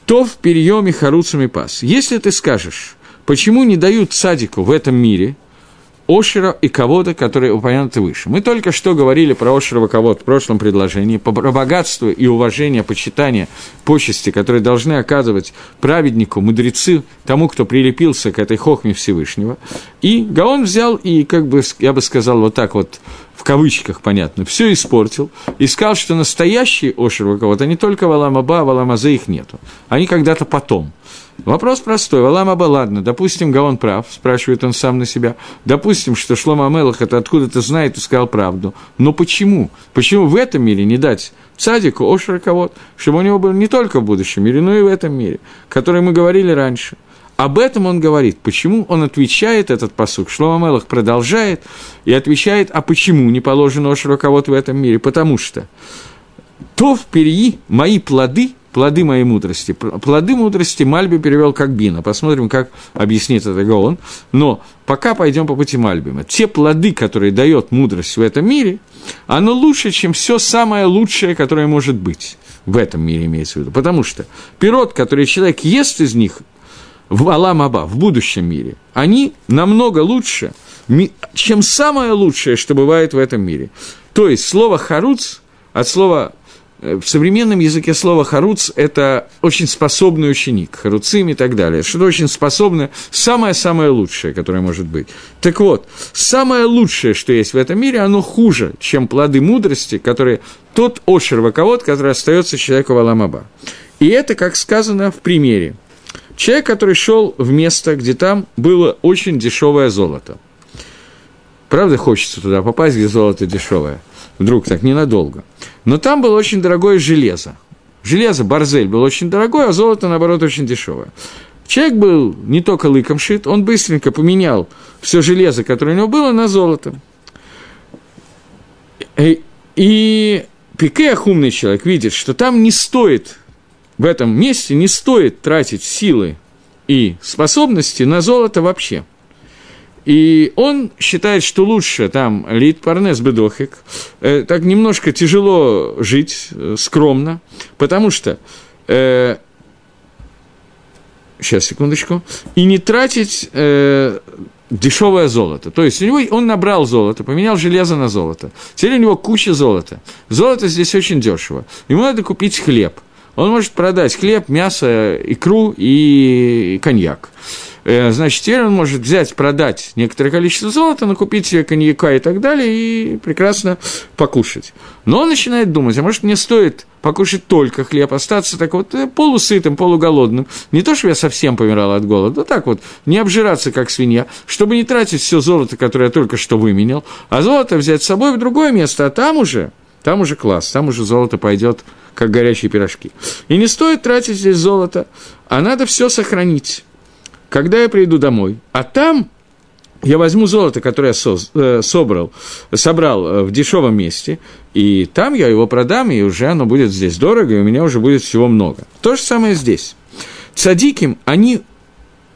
S1: то в перееме харуцами пас. Если ты скажешь, почему не дают садику в этом мире Ошера и кого-то, которые упомянуты выше. Мы только что говорили про Ошера и кого-то в прошлом предложении, про богатство и уважение, почитание, почести, которые должны оказывать праведнику, мудрецы, тому, кто прилепился к этой хохме Всевышнего. И Гаон взял и, как бы, я бы сказал, вот так вот, в кавычках, понятно, все испортил, и сказал, что настоящие Ошер кого-то не только Валамаба, Валамазе их нету. Они когда-то потом – Вопрос простой. Валам Аба, ладно, допустим, Гаон прав, спрашивает он сам на себя. Допустим, что Шлома Амелах это откуда-то знает и сказал правду. Но почему? Почему в этом мире не дать цадику, ошера кого чтобы у него был не только в будущем мире, но и в этом мире, который мы говорили раньше. Об этом он говорит. Почему он отвечает, этот посук? Шлома Мелах продолжает и отвечает, а почему не положено ошера кого в этом мире? Потому что то в перьи мои плоды – плоды моей мудрости. Плоды мудрости Мальби перевел как Бина. Посмотрим, как объяснит это Гаон. Но пока пойдем по пути Мальбима. Те плоды, которые дает мудрость в этом мире, оно лучше, чем все самое лучшее, которое может быть. В этом мире имеется в виду. Потому что пирот, который человек ест из них, в Алам-Аба, в будущем мире, они намного лучше, чем самое лучшее, что бывает в этом мире. То есть слово «харуц» от слова в современном языке слово «харуц» – это очень способный ученик, харуцим и так далее. Что-то очень способное, самое-самое лучшее, которое может быть. Так вот, самое лучшее, что есть в этом мире, оно хуже, чем плоды мудрости, которые тот ошер ваковод, который остается человеку в Аламаба. И это, как сказано в примере. Человек, который шел в место, где там было очень дешевое золото. Правда, хочется туда попасть, где золото дешевое – вдруг так ненадолго. Но там было очень дорогое железо. Железо, барзель был очень дорогой, а золото, наоборот, очень дешевое. Человек был не только лыком шит, он быстренько поменял все железо, которое у него было, на золото. И Пикеах, умный человек, видит, что там не стоит, в этом месте не стоит тратить силы и способности на золото вообще – и он считает, что лучше там лид парнес бедохик, э, так немножко тяжело жить, э, скромно, потому что э, сейчас, секундочку, и не тратить э, дешевое золото. То есть у него он набрал золото, поменял железо на золото. Теперь у него куча золота. Золото здесь очень дешево. Ему надо купить хлеб. Он может продать хлеб, мясо, икру и коньяк. Э, значит, теперь он может взять, продать некоторое количество золота, накупить себе коньяка и так далее, и прекрасно покушать. Но он начинает думать, а может, мне стоит покушать только хлеб, остаться так вот э, полусытым, полуголодным. Не то, что я совсем помирал от голода, а так вот, не обжираться, как свинья, чтобы не тратить все золото, которое я только что выменял, а золото взять с собой в другое место, а там уже Там уже класс, там уже золото пойдет, как горячие пирожки. И не стоит тратить здесь золото, а надо все сохранить. Когда я приду домой, а там я возьму золото, которое я со, э, собрал, собрал э, в дешевом месте, и там я его продам, и уже оно будет здесь дорого, и у меня уже будет всего много. То же самое здесь. Цадиким, они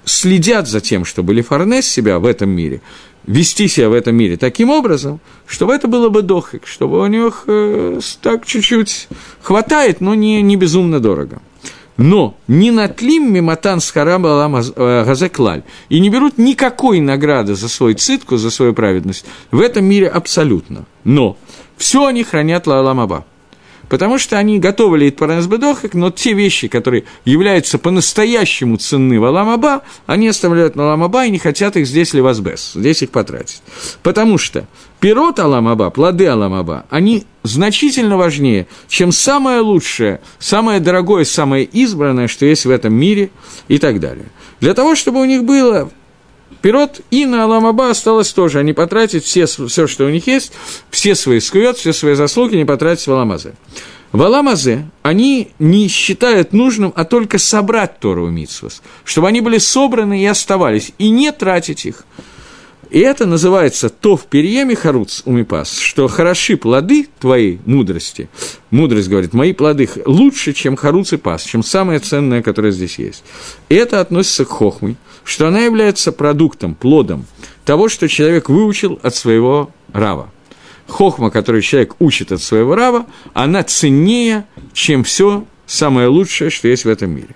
S1: следят за тем, чтобы Лефарнес себя в этом мире, вести себя в этом мире таким образом, чтобы это было бы дохик, чтобы у них э, так чуть-чуть хватает, но не, не безумно дорого. Но не натлим миматан с хараба э, газеклаль и не берут никакой награды за свой цитку, за свою праведность. В этом мире абсолютно. Но все они хранят лаламаба потому что они готовы лить паранес бедохак, но те вещи, которые являются по-настоящему ценны в Аламаба, они оставляют на Аламаба и не хотят их здесь ли возбес, здесь их потратить. Потому что пирот Аламаба, плоды Аламаба, они значительно важнее, чем самое лучшее, самое дорогое, самое избранное, что есть в этом мире и так далее. Для того, чтобы у них было Пирот и на Аламаба осталось тоже. Они потратят все, все, что у них есть, все свои скует, все свои заслуги не потратить в Аламазе. В Аламазе они не считают нужным, а только собрать Тору Митсвас, чтобы они были собраны и оставались, и не тратить их. И это называется то в перьеме харуц умипас, что хороши плоды твоей мудрости. Мудрость говорит, мои плоды лучше, чем харуц и пас, чем самое ценное, которое здесь есть. И это относится к хохме, что она является продуктом, плодом того, что человек выучил от своего рава. Хохма, который человек учит от своего рава, она ценнее, чем все самое лучшее, что есть в этом мире.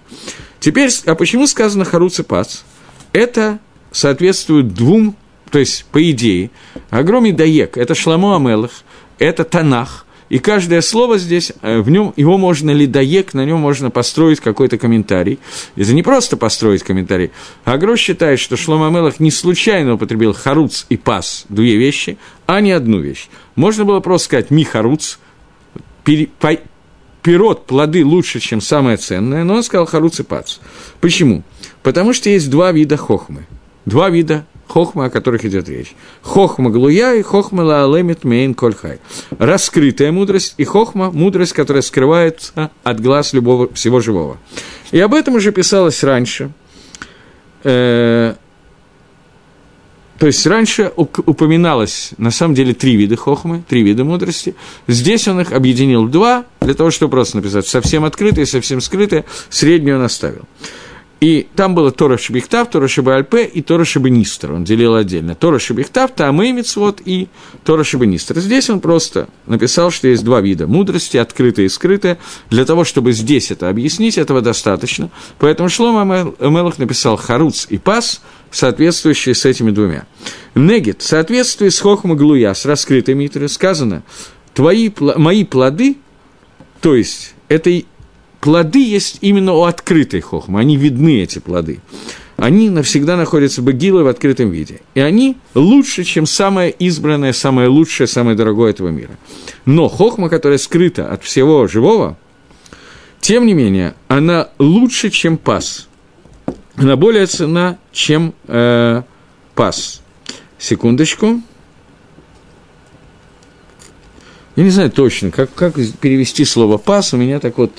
S1: Теперь, а почему сказано харуц и пас? Это соответствует двум то есть, по идее, огромный даек – это Шламо Амелах, это Танах, и каждое слово здесь, э, в нем его можно ли даек, на нем можно построить какой-то комментарий. Это не просто построить комментарий. Агро считает, что Шлома Амелах не случайно употребил харуц и пас, две вещи, а не одну вещь. Можно было просто сказать ми харуц, пирот, плоды лучше, чем самое ценное, но он сказал харуц и пац. Почему? Потому что есть два вида хохмы, два вида хохма, о которых идет речь. Хохма глуя и хохма лаалемит мейн кольхай. Раскрытая мудрость и хохма – мудрость, которая скрывается от глаз любого, всего живого. И об этом уже писалось раньше. Э, то есть раньше упоминалось, на самом деле, три вида хохмы, три вида мудрости. Здесь он их объединил в два, для того, чтобы просто написать совсем открытое, совсем скрытое, среднюю он оставил. И там было Тора Шабихтав, Тора Шабальпе и Тора Шабанистер. Он делил отдельно. Тора Шабихтав, Таамеймицвод и Тора Шабанистер. Здесь он просто написал, что есть два вида мудрости, открытая и скрытая. Для того, чтобы здесь это объяснить, этого достаточно. Поэтому Шлома Мелах написал Харуц и Пас, соответствующие с этими двумя. Негет, в соответствии с Хохма Глуя, с раскрытой митрой, сказано, твои, мои плоды, то есть это плоды есть именно у открытой хохмы, они видны, эти плоды. Они навсегда находятся богилой в открытом виде. И они лучше, чем самое избранное, самое лучшее, самое дорогое этого мира. Но хохма, которая скрыта от всего живого, тем не менее, она лучше, чем пас. Она более цена, чем э, пас. Секундочку. Я не знаю точно, как, как перевести слово «пас». У меня так вот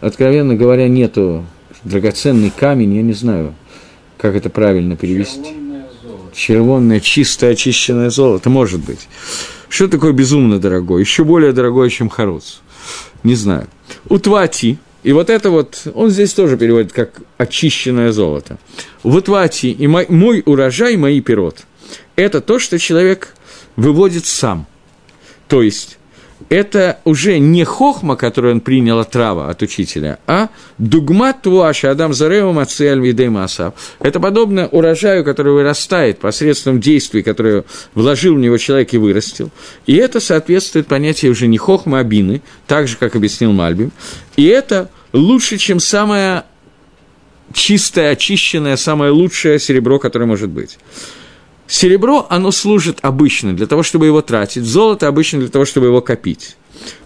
S1: откровенно говоря, нету драгоценный камень, я не знаю, как это правильно перевести. Червонное, чистое, очищенное золото, может быть. Что такое безумно дорогое? Еще более дорогое, чем харуц. Не знаю. Утвати, и вот это вот, он здесь тоже переводит как очищенное золото. Утвати и мой, мой урожай, мои пирот. Это то, что человек выводит сам. То есть, это уже не хохма, которую он принял от трава, от учителя, а дугмат туаша адам зареу мацель масав. Это подобно урожаю, который вырастает посредством действий, которые вложил в него человек и вырастил. И это соответствует понятию уже не хохма, а бины, так же, как объяснил Мальбим. И это лучше, чем самое чистое, очищенное, самое лучшее серебро, которое может быть. Серебро, оно служит обычно для того, чтобы его тратить, золото обычно для того, чтобы его копить.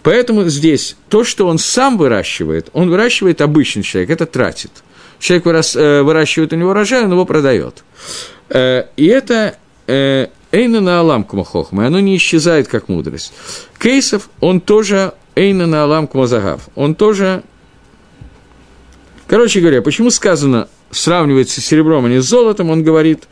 S1: Поэтому здесь то, что он сам выращивает, он выращивает обычный человек, это тратит. Человек вырас, э, выращивает у него урожай, он его продает. Э, и это, э, Эйна на Алам Кумахохма, оно не исчезает как мудрость. Кейсов, он тоже Эйна на Алам Кумазагав, он тоже... Короче говоря, почему сказано, сравнивается с серебром, а не с золотом, он говорит,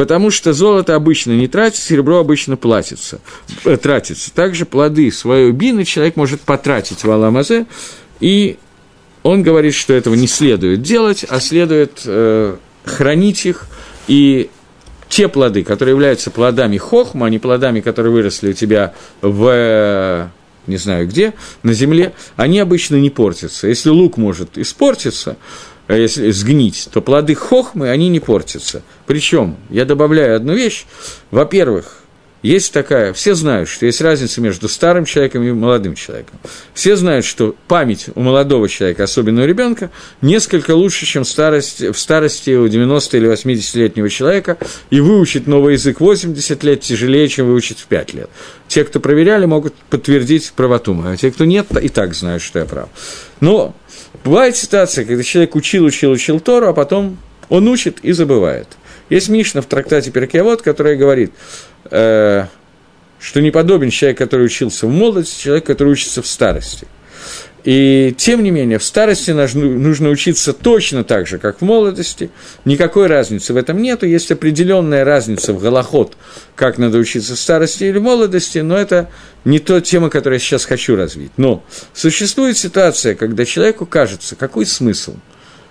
S1: потому что золото обычно не тратится, серебро обычно платится, э, тратится. Также плоды своей бины человек может потратить в Аламазе, и он говорит, что этого не следует делать, а следует э, хранить их, и те плоды, которые являются плодами хохма, а не плодами, которые выросли у тебя в не знаю где, на земле, они обычно не портятся. Если лук может испортиться, если сгнить, то плоды хохмы, они не портятся. Причем, я добавляю одну вещь. Во-первых, есть такая, все знают, что есть разница между старым человеком и молодым человеком. Все знают, что память у молодого человека, особенно у ребенка, несколько лучше, чем в старости, в старости у 90 или 80-летнего человека, и выучить новый язык 80 лет тяжелее, чем выучить в 5 лет. Те, кто проверяли, могут подтвердить правоту мою, а те, кто нет, и так знают, что я прав. Но бывает ситуация, когда человек учил, учил, учил Тору, а потом он учит и забывает. Есть Мишна в трактате Перкиавод, которая говорит – э, что не подобен человек, который учился в молодости, человек, который учится в старости. И тем не менее, в старости нужно учиться точно так же, как в молодости. Никакой разницы в этом нету. Есть определенная разница в голоход, как надо учиться в старости или в молодости, но это не та тема, которую я сейчас хочу развить. Но существует ситуация, когда человеку кажется, какой смысл?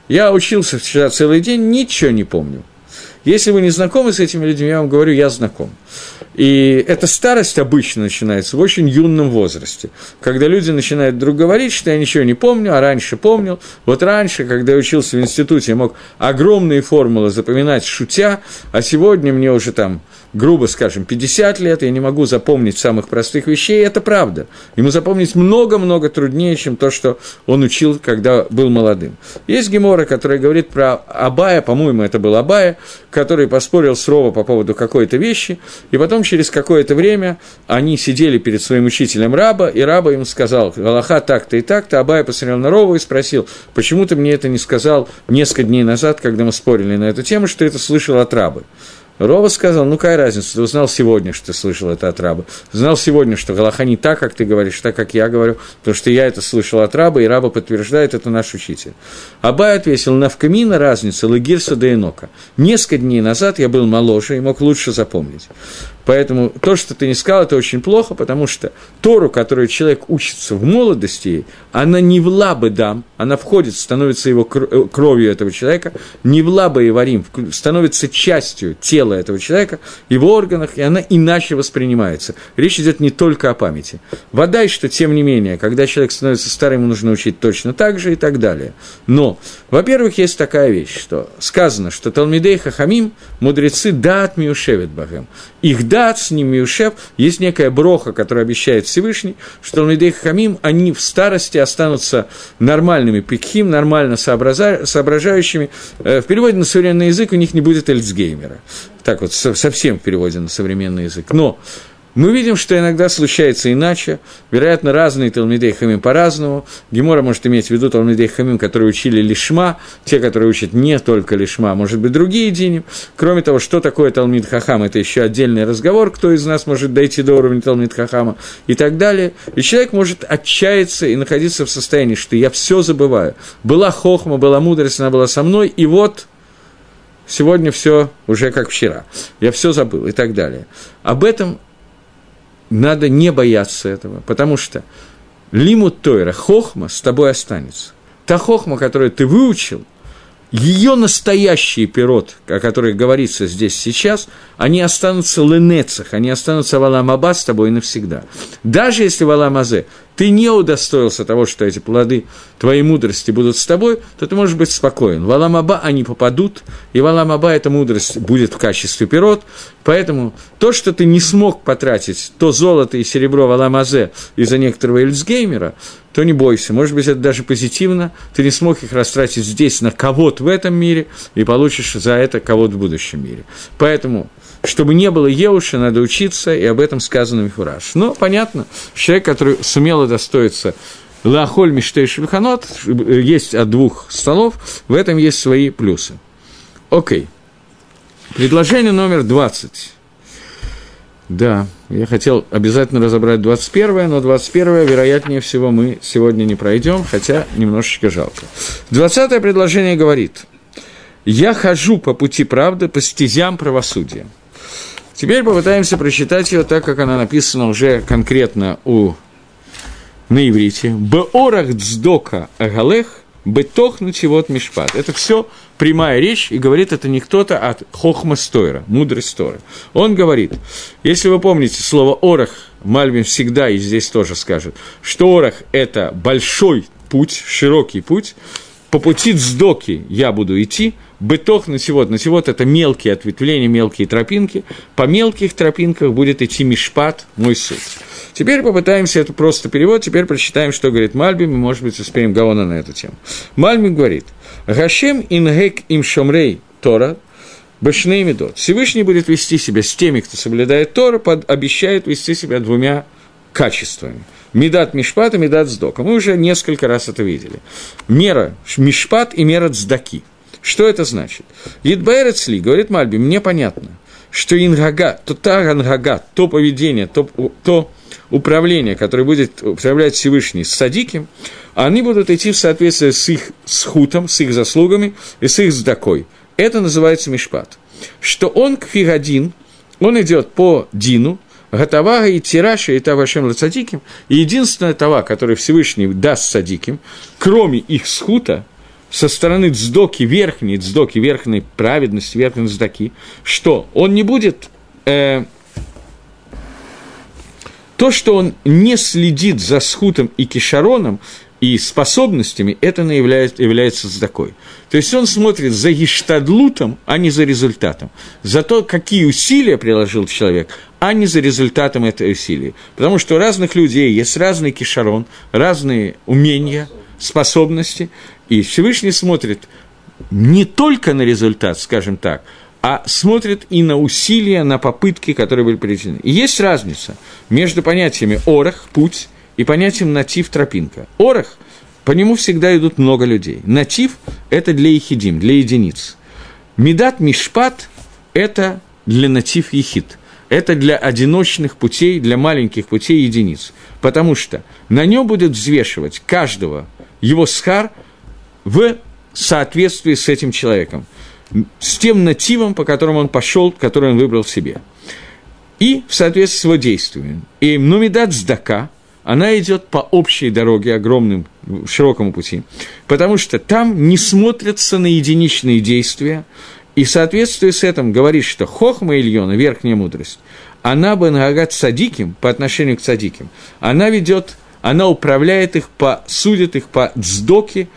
S1: Я учился вчера целый день, ничего не помню. Если вы не знакомы с этими людьми, я вам говорю, я знаком. И эта старость обычно начинается в очень юном возрасте, когда люди начинают вдруг говорить, что я ничего не помню, а раньше помнил. Вот раньше, когда я учился в институте, я мог огромные формулы запоминать шутя, а сегодня мне уже там грубо скажем, 50 лет, я не могу запомнить самых простых вещей, и это правда. Ему запомнить много-много труднее, чем то, что он учил, когда был молодым. Есть Гемора, который говорит про Абая, по-моему, это был Абая, который поспорил с Рова по поводу какой-то вещи, и потом через какое-то время они сидели перед своим учителем раба, и раба им сказал, Галаха так-то и так-то, Абая посмотрел на Рову и спросил, почему ты мне это не сказал несколько дней назад, когда мы спорили на эту тему, что это слышал от рабы. Рова сказал, ну какая разница, ты узнал сегодня, что ты слышал это от раба. Знал сегодня, что Галаха не так, как ты говоришь, так, как я говорю, потому что я это слышал от раба, и раба подтверждает, это наш учитель. Абай ответил, навкамина разница лагирса до инока. Несколько дней назад я был моложе и мог лучше запомнить. Поэтому то, что ты не сказал, это очень плохо, потому что Тору, которую человек учится в молодости, она не в лабы дам, она входит, становится его э, кровью этого человека, не в лабы и варим, становится частью тела этого человека, его органах, и она иначе воспринимается. Речь идет не только о памяти. Вода, что тем не менее, когда человек становится старым, ему нужно учить точно так же и так далее. Но, во-первых, есть такая вещь, что сказано, что Талмидей Хахамим, мудрецы дат миушевит Багем. Их да дат с ними ушев, есть некая броха, которая обещает Всевышний, что Ламидей Хамим, они в старости останутся нормальными пикхим, нормально соображающими. Э, в переводе на современный язык у них не будет Эльцгеймера. Так вот, совсем в переводе на современный язык. Но мы видим, что иногда случается иначе, вероятно, разные Талмидей Хамим по-разному. Гемора может иметь в виду Талмидей Хамим, которые учили лишма, те, которые учат не только лишма, может быть, другие дини. Кроме того, что такое Талмид Хахам, это еще отдельный разговор, кто из нас может дойти до уровня Талмид Хахама и так далее. И человек может отчаяться и находиться в состоянии, что я все забываю. Была хохма, была мудрость, она была со мной, и вот сегодня все уже как вчера. Я все забыл и так далее. Об этом надо не бояться этого, потому что лимут Тойра, хохма с тобой останется. Та хохма, которую ты выучил, ее настоящий пирот, о которых говорится здесь сейчас, они останутся ленецах, они останутся в с тобой навсегда. Даже если в ты не удостоился того, что эти плоды твоей мудрости будут с тобой, то ты можешь быть спокоен. В Аламаба они попадут, и в Аламаба эта мудрость будет в качестве пирот. Поэтому то, что ты не смог потратить то золото и серебро в Аламазе из-за некоторого Эльцгеймера, то не бойся. Может быть, это даже позитивно. Ты не смог их растратить здесь на кого-то в этом мире, и получишь за это кого-то в будущем мире. Поэтому чтобы не было Еуши, надо учиться, и об этом сказано Мифураж. Но понятно, человек, который сумел удостоиться Лахоль Миштей Шульханот, есть от двух столов, в этом есть свои плюсы. Окей. Предложение номер 20. Да, я хотел обязательно разобрать 21 но 21 вероятнее всего, мы сегодня не пройдем, хотя немножечко жалко. 20 предложение говорит, «Я хожу по пути правды, по стезям правосудия». Теперь попытаемся прочитать ее так, как она написана уже конкретно у на иврите. «Беорах дздока агалех, бетох вот мишпат». Это все прямая речь, и говорит это не кто-то, а Хохма Стойра, мудрость Тора. Он говорит, если вы помните слово «орах», Мальвин всегда и здесь тоже скажет, что орах – это большой путь, широкий путь, по пути Цдоки я буду идти, бытох на сегод, на сегод это мелкие ответвления, мелкие тропинки, по мелких тропинках будет идти Мишпат, мой суд. Теперь попытаемся это просто перевод, теперь прочитаем, что говорит Мальбим, и, может быть, успеем Гаона на эту тему. Мальбим говорит, Гашем ингек им шомрей Тора, Башней Медот. Всевышний будет вести себя с теми, кто соблюдает Тора, под, обещает вести себя двумя качествами. Медат Мишпат и Медат Сдока. Мы уже несколько раз это видели. Мера Мишпат и мера Цдаки. Что это значит? Идбайр Сли, говорит Мальби, мне понятно, что ингага, то та ангага, то поведение, то, то управление, которое будет управлять Всевышний с садиким, они будут идти в соответствии с их схутом, с их заслугами и с их сдакой. Это называется мишпат. Что он к фигадин, он идет по дину, Гатавага и Тираша и Тавашем Лацадиким, и единственная Тава, которую Всевышний даст Садиким, кроме их схута, со стороны дздоки, верхней дздоки, верхней праведности, верхней дздоки, что он не будет э, то, что он не следит за схутом и кишароном, и способностями, это является, является сдакой. То есть он смотрит за ештадлутом, а не за результатом. За то, какие усилия приложил человек, а не за результатом этой усилий. Потому что у разных людей есть разный кишарон, разные умения, способности, и Всевышний смотрит не только на результат, скажем так, а смотрит и на усилия, на попытки, которые были приведены. И есть разница между понятиями «орах», «путь», и понятием «натив» – «тропинка». «Орах» – по нему всегда идут много людей. «Натив» – это для ехидим, для единиц. «Медат Мишпат» – это для «натив ехид». Это для одиночных путей, для маленьких путей единиц. Потому что на нем будет взвешивать каждого его схар в соответствии с этим человеком – с тем нативом, по которому он пошел, который он выбрал себе. И в соответствии с его действиями. И Нумидат Сдака, она идет по общей дороге, огромным, широкому пути, потому что там не смотрятся на единичные действия, и в соответствии с этим говорит, что хохма Ильона, верхняя мудрость, она бы нагагат садиким по отношению к садиким, она ведет, она управляет их, по, судит их по дздоке,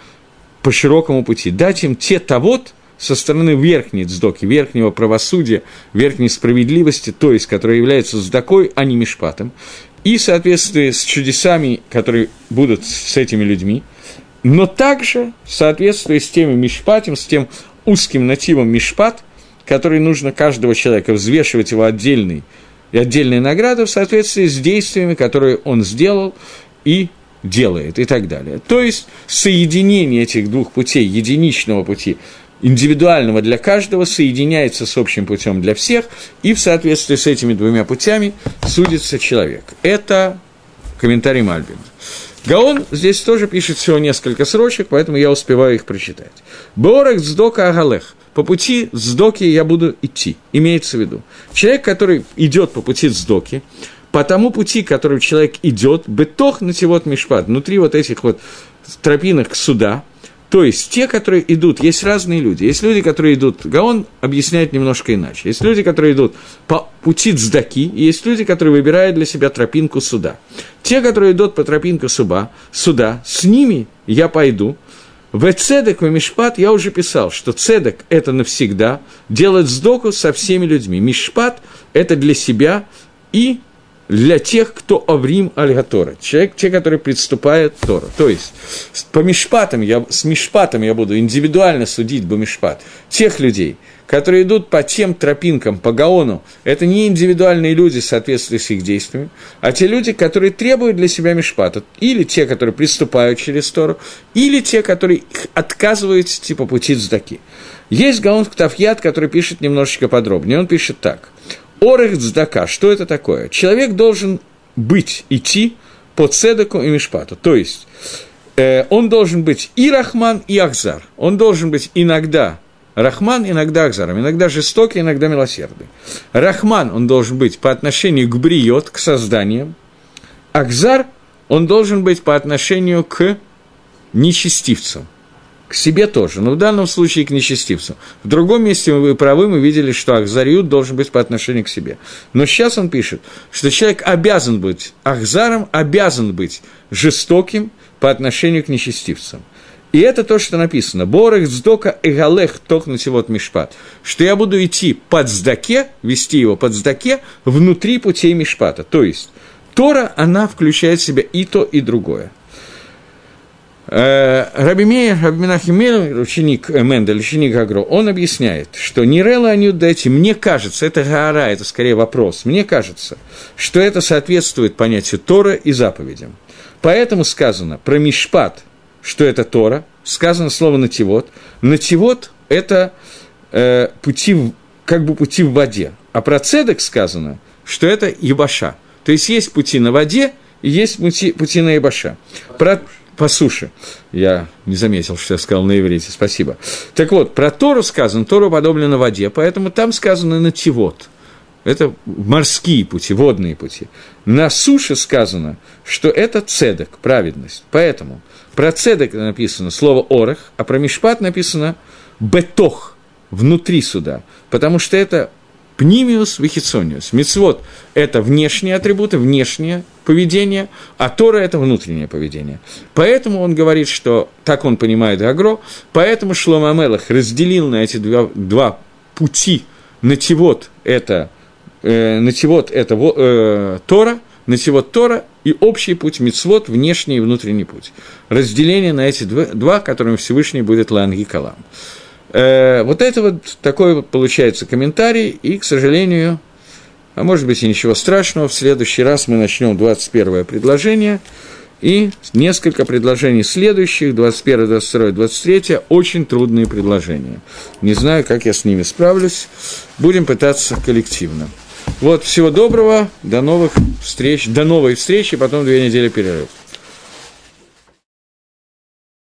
S1: по широкому пути, дать им те того, со стороны верхней дздоки, верхнего правосудия, верхней справедливости, то есть, которая является сдакой, а не мишпатом, и в с чудесами, которые будут с этими людьми, но также в соответствии с теми мишпатем, с тем узким нативом мишпат, который нужно каждого человека взвешивать его отдельный и отдельные награды в соответствии с действиями, которые он сделал и делает и так далее. То есть соединение этих двух путей, единичного пути индивидуального для каждого соединяется с общим путем для всех, и в соответствии с этими двумя путями судится человек. Это комментарий Мальбина. Гаон здесь тоже пишет всего несколько срочек, поэтому я успеваю их прочитать. Борах сдока агалех. По пути сдоки я буду идти, имеется в виду. Человек, который идет по пути сдоки, по тому пути, которым человек идет, бетох нативот мишпат, внутри вот этих вот тропинок суда, то есть те, которые идут, есть разные люди. Есть люди, которые идут, Гаон объясняет немножко иначе. Есть люди, которые идут по пути цдаки, и есть люди, которые выбирают для себя тропинку суда. Те, которые идут по тропинке суда, суда с ними я пойду. В цедек, в мишпат я уже писал, что цедек – это навсегда, делать сдоку со всеми людьми. Мишпат – это для себя и для тех, кто Аврим Альгатора, человек, те, которые приступают Тору. То есть, по мишпатам я, с мишпатом я буду индивидуально судить Бамишпат тех людей, которые идут по тем тропинкам, по Гаону, это не индивидуальные люди в соответствии с их действиями, а те люди, которые требуют для себя мишпата, или те, которые приступают через Тору, или те, которые отказываются типа пути сдаки. Есть Гаон Ктафьят, который пишет немножечко подробнее, он пишет так – Орех Цдака, что это такое? Человек должен быть, идти по цедеку и мишпату. То есть, э, он должен быть и Рахман, и Ахзар. Он должен быть иногда Рахман, иногда Ахзаром, иногда жестокий, иногда милосердный. Рахман, он должен быть по отношению к бриот, к созданиям. Ахзар, он должен быть по отношению к нечестивцам. К себе тоже, но в данном случае к нечестивцам. В другом месте вы правы, мы видели, что Ахзариют должен быть по отношению к себе. Но сейчас он пишет, что человек обязан быть Ахзаром, обязан быть жестоким по отношению к нечестивцам. И это то, что написано. Борах сдока эгалех тох вот мишпат. Что я буду идти под здаке, вести его под здаке, внутри путей мишпата. То есть, Тора, она включает в себя и то, и другое. Э, Раби Мейер, Раби Менахим ученик Мендель, ученик Агро, он объясняет, что Нирела они дайте, мне кажется, это Гаара, это скорее вопрос, мне кажется, что это соответствует понятию Тора и заповедям. Поэтому сказано про Мишпат, что это Тора, сказано слово «нативот». «Нативот» – это э, пути, как бы пути в воде. А про цедек сказано, что это Ебаша. То есть есть пути на воде и есть пути, пути на Ебаша. Про, по суше. Я не заметил, что я сказал на иврите, спасибо. Так вот, про Тору сказано, Тору подоблено воде, поэтому там сказано «нативот». Это морские пути, водные пути. На суше сказано, что это цедек, праведность. Поэтому про цедек написано слово «орех», а про мишпат написано «бетох», внутри суда, потому что это пнимиус вихицониус. Мицвод – это внешние атрибуты, внешнее поведение, а Тора – это внутреннее поведение. Поэтому он говорит, что так он понимает Агро, поэтому Шлома Амелах разделил на эти два, два пути. Нативот – это, э, нативот – это э, Тора, нативот Тора и общий путь мицвод, внешний и внутренний путь. Разделение на эти два, два которым Всевышний будет Ланги Калам. Э, вот это вот такой вот получается комментарий, и, к сожалению, а может быть и ничего страшного, в следующий раз мы начнем 21 предложение, и несколько предложений следующих, 21, 22, 23, очень трудные предложения. Не знаю, как я с ними справлюсь, будем пытаться коллективно. Вот, всего доброго, до новых встреч, до новой встречи, потом две недели перерыв.